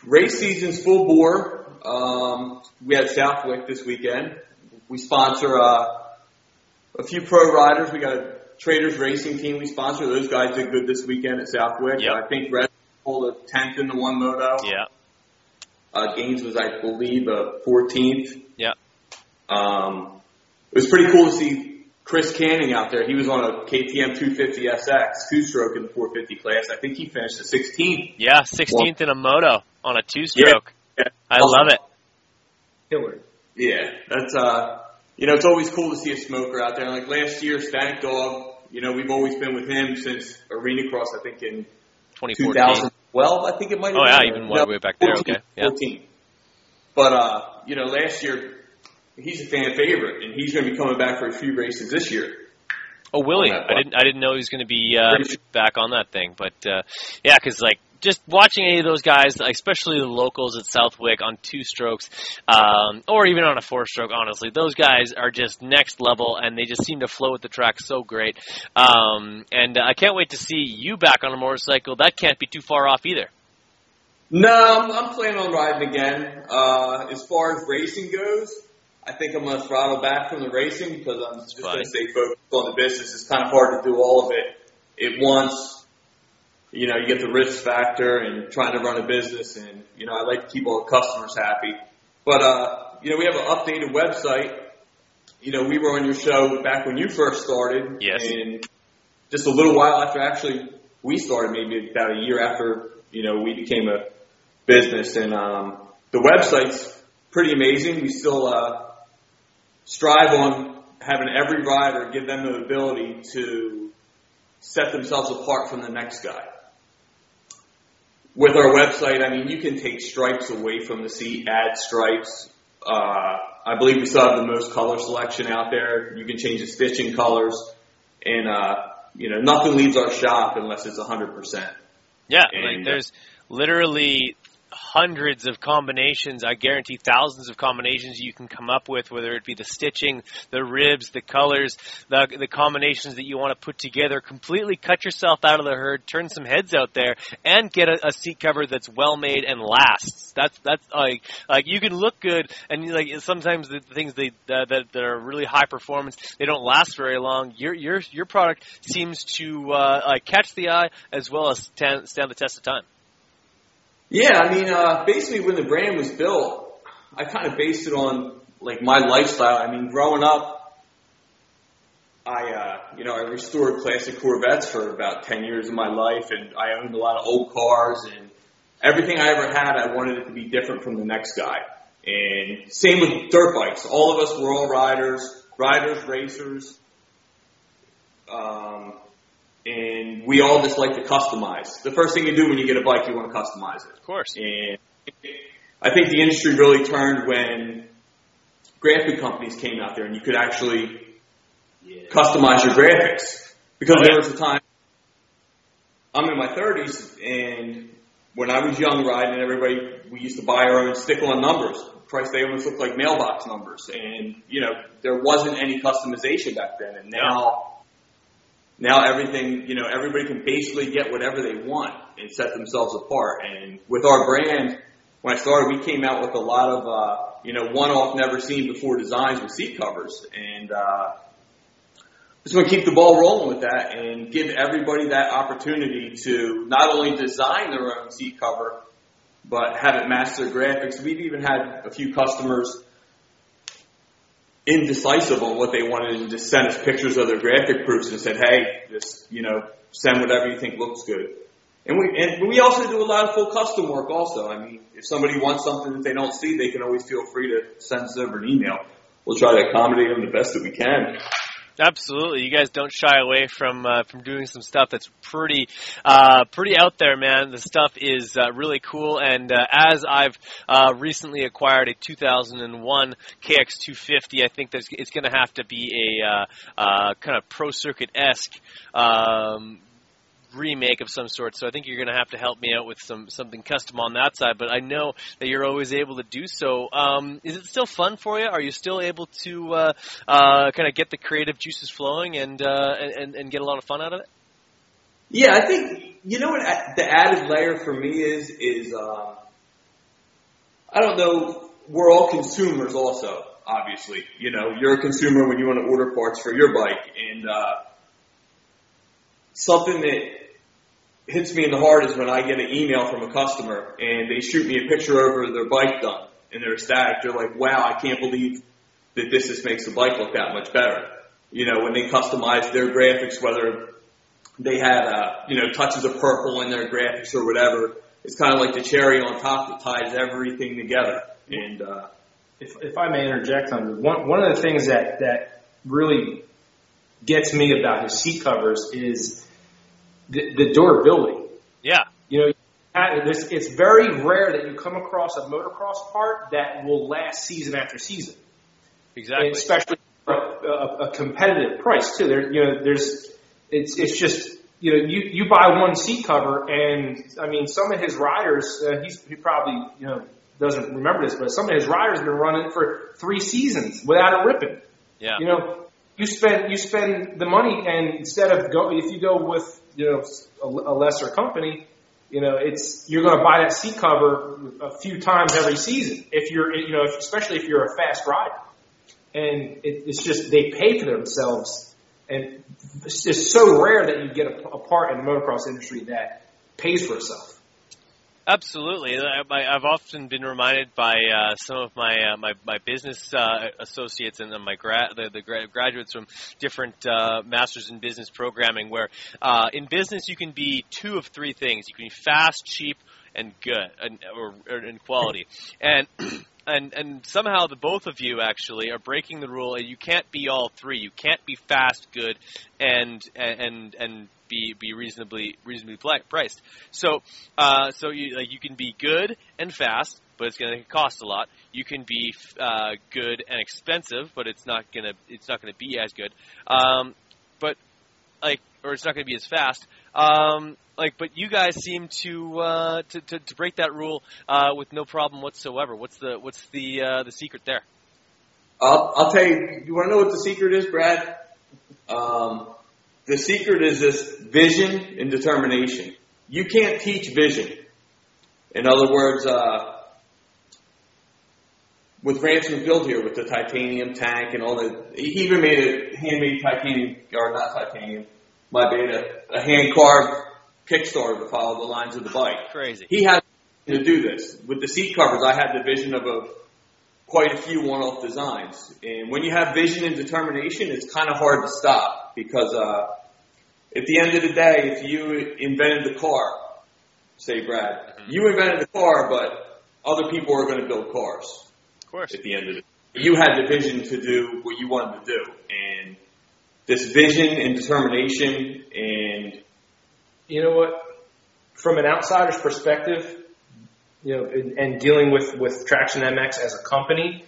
race season's full bore. Um, we had Southwick this weekend. We sponsor uh, a few pro riders. We got a Traders Racing team we sponsor. Those guys did good this weekend at Southwick. Yep. I think Red pulled a tenth in the one moto. Yeah. Uh, Gaines was, I believe, a 14th. Yeah. Um, it was pretty cool to see Chris Canning out there. He was on a KTM 250SX, two-stroke in the 450 class. I think he finished the 16th. Yeah, 16th in a moto on a two-stroke. Yeah. I love it. Killer. Yeah, that's uh, you know, it's always cool to see a smoker out there. Like last year, Static Dog. You know, we've always been with him since Arena Cross. I think in 2012. I think it might. have Oh, yeah, even way- way back there, 14, okay, yeah. 14. But uh, you know, last year he's a fan favorite, and he's going to be coming back for a few races this year. Oh, Willie, I didn't I didn't know he was going to be uh, back on that thing, but uh, yeah, because like just watching any of those guys, especially the locals at Southwick on two strokes, um, or even on a four stroke, honestly, those guys are just next level, and they just seem to flow with the track so great. Um, and I can't wait to see you back on a motorcycle. That can't be too far off either. No, I'm, I'm planning on riding again. Uh, as far as racing goes, I think I'm going to throttle back from the racing because I'm just going to stay focused on the business. It's kind of hard to do all of it at once. You know, you get the risk factor and trying to run a business, and you know, I like to keep all the customers happy. But uh, you know, we have an updated website. You know, we were on your show back when you first started, Yes. and just a little while after actually we started, maybe about a year after you know we became a business, and um, the website's pretty amazing. We still uh, strive on having every rider give them the ability to set themselves apart from the next guy. With our website, I mean, you can take stripes away from the seat, add stripes. Uh, I believe we still have the most color selection out there. You can change the stitching colors, and uh, you know, nothing leaves our shop unless it's 100%. Yeah, And, like uh, there's literally hundreds of combinations. I guarantee thousands of combinations you can come up with, whether it be the stitching, the ribs, the colors, the the combinations that you want to put together. Completely cut yourself out of the herd, turn some heads out there, and get a, a seat cover that's well made and lasts. That's that's like like you can look good, and like sometimes the things they that that, that are really high performance, they don't last very long. Your your your product seems to uh, like catch the eye as well as stand, stand the test of time. Yeah, I mean, uh, basically when the brand was built, I kind of based it on like my lifestyle. I mean, growing up, I, uh, you know, I restored classic Corvettes for about 10 years of my life and I owned a lot of old cars and everything I ever had, I wanted it to be different from the next guy. And same with dirt bikes. All of us were all riders, riders, racers, um, and we all just like to customize. The first thing you do when you get a bike, you want to customize it. Of course. And I think the industry really turned when graphic companies came out there and you could actually customize your graphics. Because there was a time I'm in my 30s, and when I was young riding, everybody we used to buy our own stick-on numbers. Christ, they almost looked like mailbox numbers, and you know there wasn't any customization back then. And now, now everything, you know, everybody can basically get whatever they want and set themselves apart. And with our brand, when I started, we came out with a lot of, uh, you know, one-off, never seen before designs with seat covers, and uh, just going to keep the ball rolling with that and give everybody that opportunity to not only design their own seat cover, but have it match their graphics. We've even had a few customers indecisive on what they wanted and just sent us pictures of their graphic proofs and said, hey, just, you know, send whatever you think looks good. And we, and we also do a lot of full custom work also. I mean, if somebody wants something that they don't see, they can always feel free to send us over an email. We'll try to accommodate them the best that we can. Absolutely, you guys don't shy away from uh, from doing some stuff that's pretty uh, pretty out there, man. The stuff is uh, really cool, and uh, as I've uh, recently acquired a 2001 KX250, I think there's, it's going to have to be a uh, uh, kind of pro circuit esque. Um, remake of some sort. So I think you're going to have to help me out with some something custom on that side. But I know that you're always able to do so. Um, is it still fun for you? Are you still able to uh, uh, kind of get the creative juices flowing and, uh, and and get a lot of fun out of it? Yeah, I think you know what the added layer for me is is uh, I don't know. We're all consumers, also. Obviously, you know, you're a consumer when you want to order parts for your bike, and uh, something that hits me in the heart is when I get an email from a customer and they shoot me a picture over their bike done and they're ecstatic. They're like, wow, I can't believe that this just makes the bike look that much better. You know, when they customize their graphics, whether they had, uh, you know, touches of purple in their graphics or whatever, it's kind of like the cherry on top that ties everything together. And, uh, if, if I may interject on one, one of the things that, that really gets me about his seat covers is the, the durability. Yeah. You know, it's, it's very rare that you come across a motocross part that will last season after season. Exactly. And especially a, a, a competitive price too. There, you know, there's, it's, it's just, you know, you, you buy one seat cover and, I mean, some of his riders, uh, he's, he probably, you know, doesn't remember this, but some of his riders have been running for three seasons without a ripping. Yeah. You know, you spend, you spend the money and instead of go, if you go with, you know, a, a lesser company, you know, it's, you're going to buy that seat cover a few times every season. If you're, you know, if, especially if you're a fast rider. And it, it's just, they pay for themselves. And it's just so rare that you get a, a part in the motocross industry that pays for itself. Absolutely, I've often been reminded by uh, some of my uh, my, my business uh, associates and my gra- the, the gra- graduates from different uh, masters in business programming, where uh, in business you can be two of three things: you can be fast, cheap, and good, and, or, or in quality, and. and and somehow the both of you actually are breaking the rule. And you can't be all three. You can't be fast, good, and and and be be reasonably reasonably priced. So uh, so you like you can be good and fast, but it's going to cost a lot. You can be uh, good and expensive, but it's not gonna it's not gonna be as good. Um, but like or it's not going to be as fast. Um, like, but you guys seem to, uh, to, to to break that rule uh, with no problem whatsoever. What's the what's the uh, the secret there? I'll, I'll tell you. You want to know what the secret is, Brad? Um, the secret is this vision and determination. You can't teach vision. In other words, uh, with Ransom built here with the titanium tank and all the, he even made a handmade titanium, or not titanium, my beta, a hand carved Kickstarter to follow the lines of the bike. Crazy. He had to do this. With the seat covers, I had the vision of a quite a few one-off designs. And when you have vision and determination, it's kind of hard to stop because uh, at the end of the day, if you invented the car, say Brad, mm-hmm. you invented the car, but other people are going to build cars. Of course. At the end of it, you had the vision to do what you wanted to do, and this vision and determination and you know what from an outsider's perspective you know and, and dealing with with traction mx as a company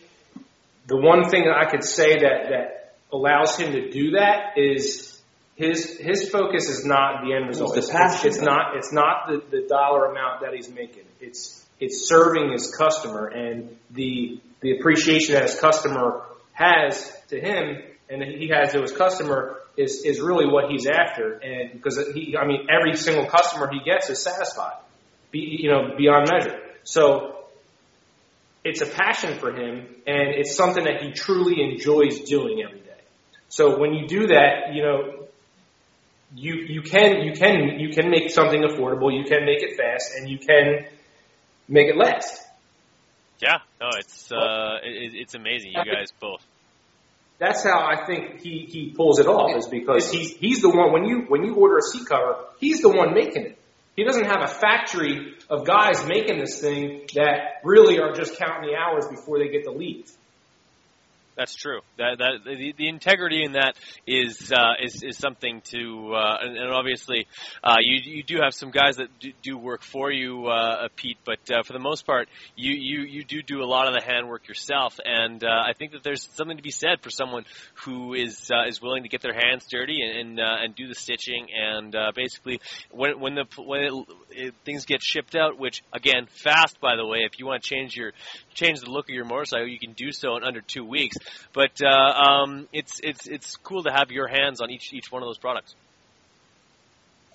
the one thing that I could say that that allows him to do that is his his focus is not the end result. It's It's, the passion, it's though. not it's not the, the dollar amount that he's making. It's it's serving his customer and the the appreciation that his customer has to him and that he has to his customer is is really what he's after. And because he, I mean, every single customer he gets is satisfied, be, you know, beyond measure. So it's a passion for him and it's something that he truly enjoys doing every. So when you do that, you know, you, you can, you can, you can make something affordable, you can make it fast, and you can make it last. Yeah, no, it's uh, it, it's amazing. You guys both. That's how I think he, he pulls it off is because he's, he's the one, when you, when you order a seat cover, he's the one making it. He doesn't have a factory of guys making this thing that really are just counting the hours before they get the leads. That's true. That that the, the integrity in that is uh, is is something to, uh, and, and obviously, uh, you you do have some guys that do, do work for you, uh, Pete. But uh, for the most part, you, you you do do a lot of the handwork yourself, and uh, I think that there's something to be said for someone who is uh, is willing to get their hands dirty and and, uh, and do the stitching, and uh, basically when when the when it, it, things get shipped out, which again fast by the way, if you want to change your change the look of your motorcycle, you can do so in under two weeks. But uh, um, it's it's it's cool to have your hands on each each one of those products.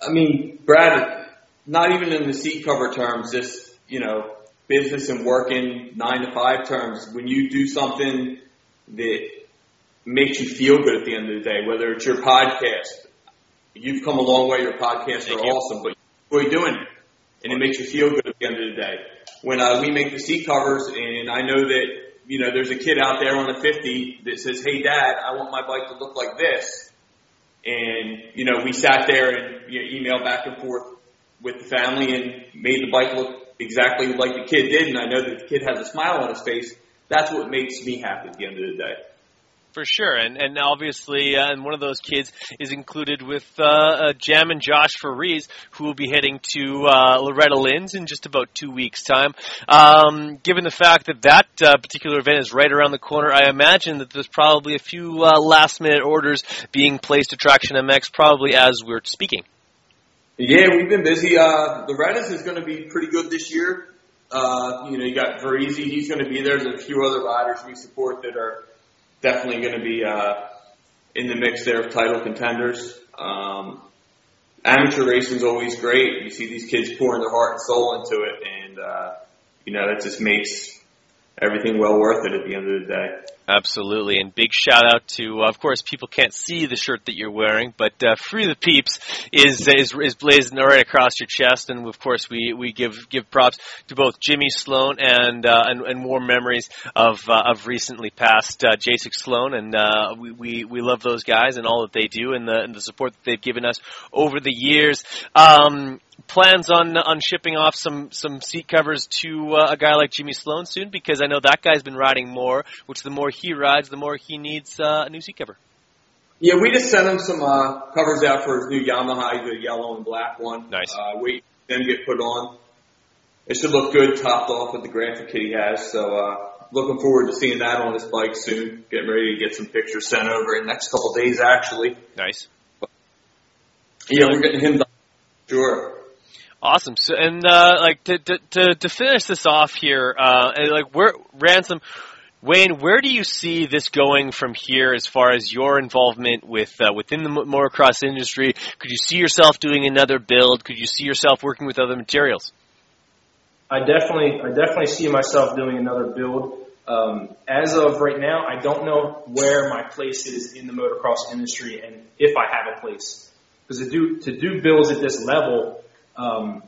I mean, Brad, not even in the seat cover terms, just, you know, business and working nine to five terms, when you do something that makes you feel good at the end of the day, whether it's your podcast, you've come a long way, your podcasts are awesome, but you're doing it. And it makes you feel good the end of the day. When uh, we make the seat covers, and I know that, you know, there's a kid out there on the 50 that says, hey, Dad, I want my bike to look like this. And, you know, we sat there and you know, emailed back and forth with the family and made the bike look exactly like the kid did. And I know that the kid has a smile on his face. That's what makes me happy at the end of the day. For sure, and and obviously, uh, and one of those kids is included with uh, uh, Jam and Josh Faries, who will be heading to uh, Loretta Lynn's in just about two weeks' time. Um, given the fact that that uh, particular event is right around the corner, I imagine that there's probably a few uh, last-minute orders being placed at Traction MX, probably as we're speaking. Yeah, we've been busy. Uh, Loretta's is going to be pretty good this year. You know, you got Varese, he's going to be there. There's a few other riders we support that are definitely going to be uh, in the mix there of title contenders. Um, amateur racing's always great. You see these kids pouring their heart and soul into it, and uh, you know that just makes everything well worth it at the end of the day. Absolutely, and big shout out to, of course, people can't see the shirt that you're wearing, but uh, "Free the Peeps" is is is blazing right across your chest, and of course, we, we give give props to both Jimmy Sloan and uh, and, and warm memories of uh, of recently passed uh, Jacek Sloan, and uh, we, we we love those guys and all that they do, and the and the support that they've given us over the years. Um, plans on on shipping off some some seat covers to uh, a guy like Jimmy Sloan soon because I know that guy's been riding more. Which the more he rides, the more he needs uh, a new seat cover. Yeah, we just sent him some uh, covers out for his new Yamaha, the yellow and black one. Nice. Uh, wait, them get put on. It should look good, topped off with the graphic he has. So uh, looking forward to seeing that on his bike soon. Getting ready to get some pictures sent over in the next couple days, actually. Nice. Yeah, we're getting him done. Sure. Awesome. So, and uh, like to, to to to finish this off here, uh, like where ransom. Wayne, where do you see this going from here as far as your involvement with uh, within the motocross industry? Could you see yourself doing another build? Could you see yourself working with other materials? I definitely, I definitely see myself doing another build. Um, as of right now, I don't know where my place is in the motocross industry and if I have a place. Because to do to do builds at this level, um,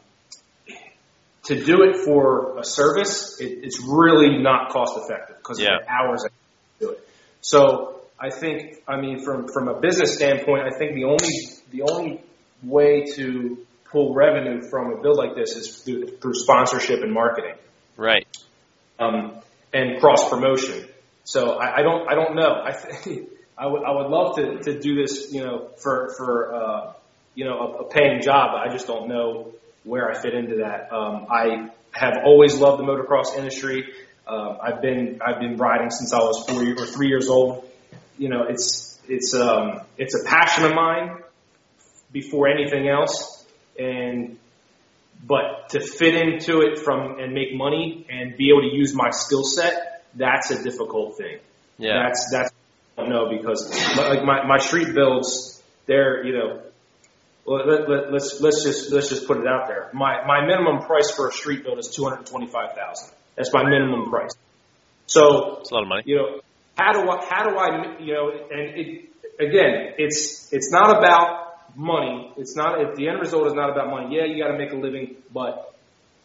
to do it for a service, it, it's really not cost effective because Yeah. of the hours I do it. So I think, I mean, from from a business standpoint, I think the only the only way to pull revenue from a build like this is through, through sponsorship and marketing Right. um, and cross promotion. So I, I don't I don't know. I think I would I would love to to do this, you know, for for uh, you know a, a paying job. I just don't know where I fit into that. Um, I have always loved the motocross industry. Uh, I've been I've been riding since I was four year, or three years old. You know, it's it's um, it's a passion of mine before anything else, and but to fit into it from and make money and be able to use my skill set, that's a difficult thing. Yeah. That's that's I don't know because like my my street builds, they're you know. Well, let, let, let's let's just let's just put it out there. My my minimum price for a street build is two hundred twenty five thousand. That's my minimum price. So It's a lot of money. you know, how do I, how do I, you know, and it, again, it's, it's not about money. It's not, if the end result is not about money. Yeah, you got to make a living, but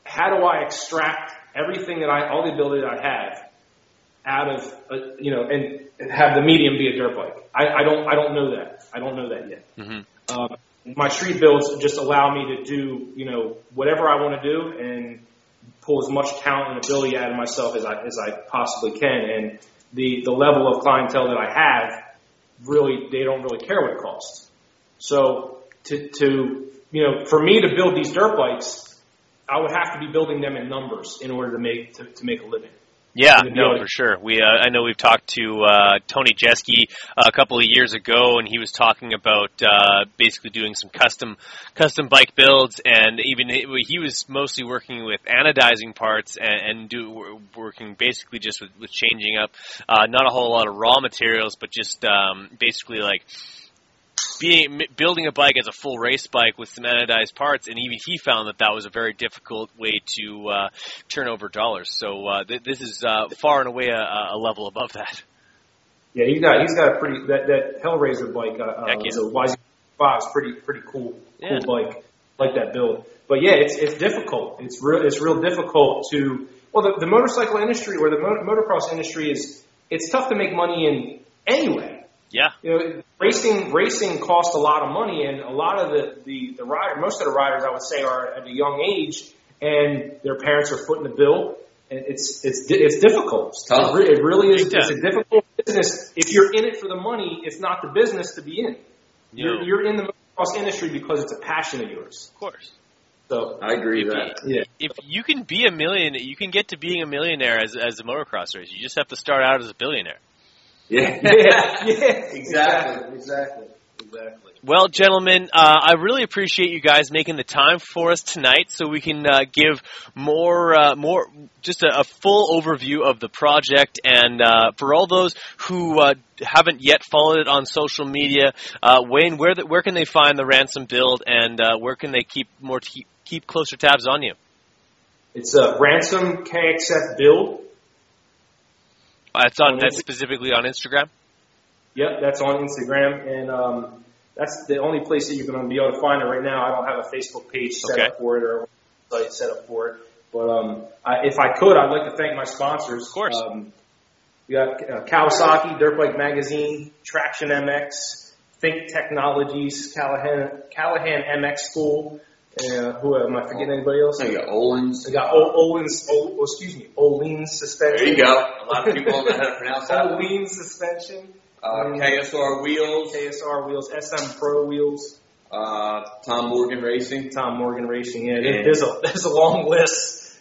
how do I extract everything that I, all the ability that I have out of, uh, you know, and have the medium be a dirt bike? I, I don't, I don't know that. I don't know that yet. Mm-hmm. Um, my street builds just allow me to do, you know, whatever I want to do and pull as much talent and ability out of myself as I, as I possibly can. And the, the level of clientele that I have, really, they don't really care what it costs. So to, to, you know, for me to build these dirt bikes, I would have to be building them in numbers in order to make, to, to make a living. Yeah, And to be no, for sure. We, uh, I know we've talked to uh, Tony Jeske a couple of years ago, and he was talking about uh, basically doing some custom custom bike builds, and even he, he was mostly working with anodizing parts and, and do working basically just with, with changing up uh, not a whole lot of raw materials, but just um, basically like being building a bike as a full race bike with some anodized parts, and even he found that that was a very difficult way to uh, turn over dollars. So uh, th- this is uh, far and away a, a level above that. Yeah, he's got, he's got a pretty, that, that Hellraiser bike, uh, uh, Heck yeah. it's a YZ5 is pretty, pretty cool, Yeah. cool bike. Like that build. But yeah, it's, it's difficult. It's real, it's real difficult to, well, the, the motorcycle industry or the mo- motocross industry is, it's tough to make money in anyway. Yeah. You know, racing, racing costs a lot of money and a lot of the, the, the rider, most of the riders I would say are at a young age and their parents are footing the bill. And it's, it's, di- it's difficult. tough. It, re- it really is, it's a difficult business. If you're in it for the money, it's not the business to be in. You're, you're in the motocross industry because it's a passion of yours. Of course. So I agree with that. yeah, If you can be a million, you can get to being a millionaire as as a motocross racer. You just have to start out as a billionaire. Yeah. yeah, yeah, Exactly. exactly, exactly. Well, gentlemen, uh, I really appreciate you guys making the time for us tonight, so we can uh, give more, uh, more, just a, a full overview of the project. And uh, for all those who uh, haven't yet followed it on social media, uh, Wayne, where the, where can they find the ransom build, and uh, where can they keep more keep, keep closer tabs on you? It's a ransom KXF build. It's on On that's specifically on Instagram. Yep, that's on Instagram, and um, that's the only place that you're going to be able to find it right now. I don't have a Facebook page set Okay. up for it or a site set up for it. But um, I, if I could, I'd like to thank my sponsors. Of course. Um, we got uh, Kawasaki, Dirt Bike Magazine, Traction MX, Think Technologies, Callahan, Callahan MX School. Uh, who am I forgetting? Anybody else? I got Öhlins. I got o- Öhlins, o- oh, excuse me, Öhlins suspension. There you go. A lot of people don't know how to pronounce that. Öhlins suspension. Uh, KSR wheels. KSR wheels, SM Pro wheels, Uh, Tom Morgan Racing. Tom Morgan Racing. Yeah, Yeah. there's a there's a long list.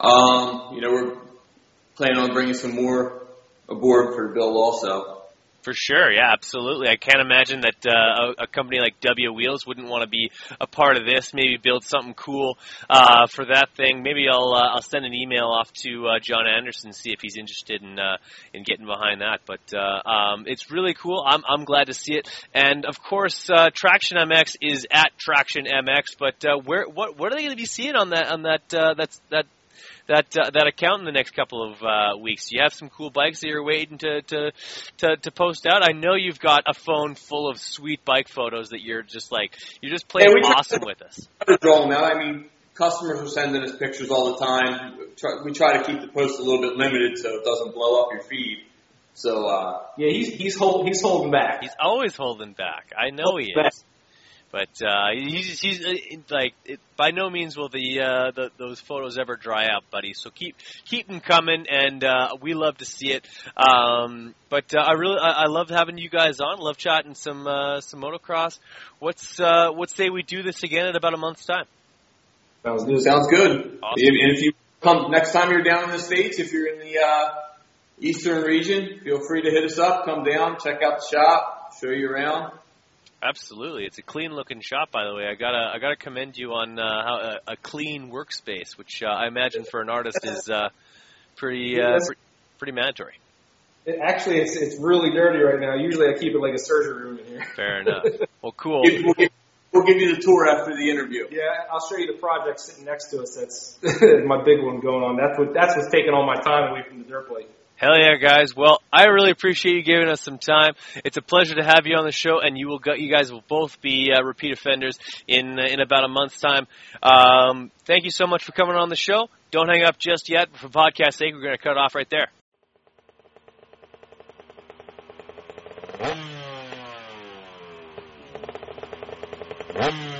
Um, you know, we're planning on bringing some more aboard for Bill also. For sure, yeah, absolutely. I can't imagine that uh, a, a company like Dubya Wheels wouldn't want to be a part of this. Maybe build something cool uh, for that thing. Maybe I'll uh, I'll send an email off to uh, John Anderson see if he's interested in uh, in getting behind that. But uh, um, it's really cool. I'm I'm glad to see it. And of course, uh, Traction MX is at Traction MX. But uh, where what what are they going to be seeing on that on that uh, that's that that uh, that account in the next couple of uh, weeks. Do you have some cool bikes that you're waiting to, to to to post out? I know you've got a phone full of sweet bike photos that you're just like you're just playing Yeah, we try- awesome with us. try to draw them out. I mean, customers are sending us pictures all the time. We try to keep the post a little bit limited so it doesn't blow up your feed. So, uh, Yeah, he's he's hold, he's holding back. He's always holding back. I know he Back. is. But uh, he's he's uh, like it, by no means will the, uh, the those photos ever dry up, buddy. So keep keep them coming, and uh, we love to see it. Um, but uh, I really I, I love having you guys on. Love chatting some uh, some motocross. What's uh, what say we do this again in about a month's time? Sounds good. sounds good. Awesome. And if you come next time you're down in the states, if you're in the uh, eastern region, feel free to hit us up. Come down, check out the shop, show you around. Absolutely, it's a clean looking shop. By the way, I gotta I gotta commend you on uh, how a, a clean workspace, which uh, I imagine for an artist is uh, pretty uh, pre- pretty mandatory. It, actually, it's it's really dirty right now. Usually, I keep it like a surgery room in here. Fair enough. Well, cool. We'll give, we'll give you the tour after the interview. Yeah, I'll show you the project sitting next to us. That's my big one going on. That's what that's what's taking all my time away from the dirt plate. Hell yeah, guys! Well, I really appreciate you giving us some time. It's a pleasure to have you on the show, and you will go, you guys will both be uh, repeat offenders in in about a month's time. Um, thank you so much for coming on the show. Don't hang up just yet. For podcast sake, we're going to cut off right there. Mm-hmm.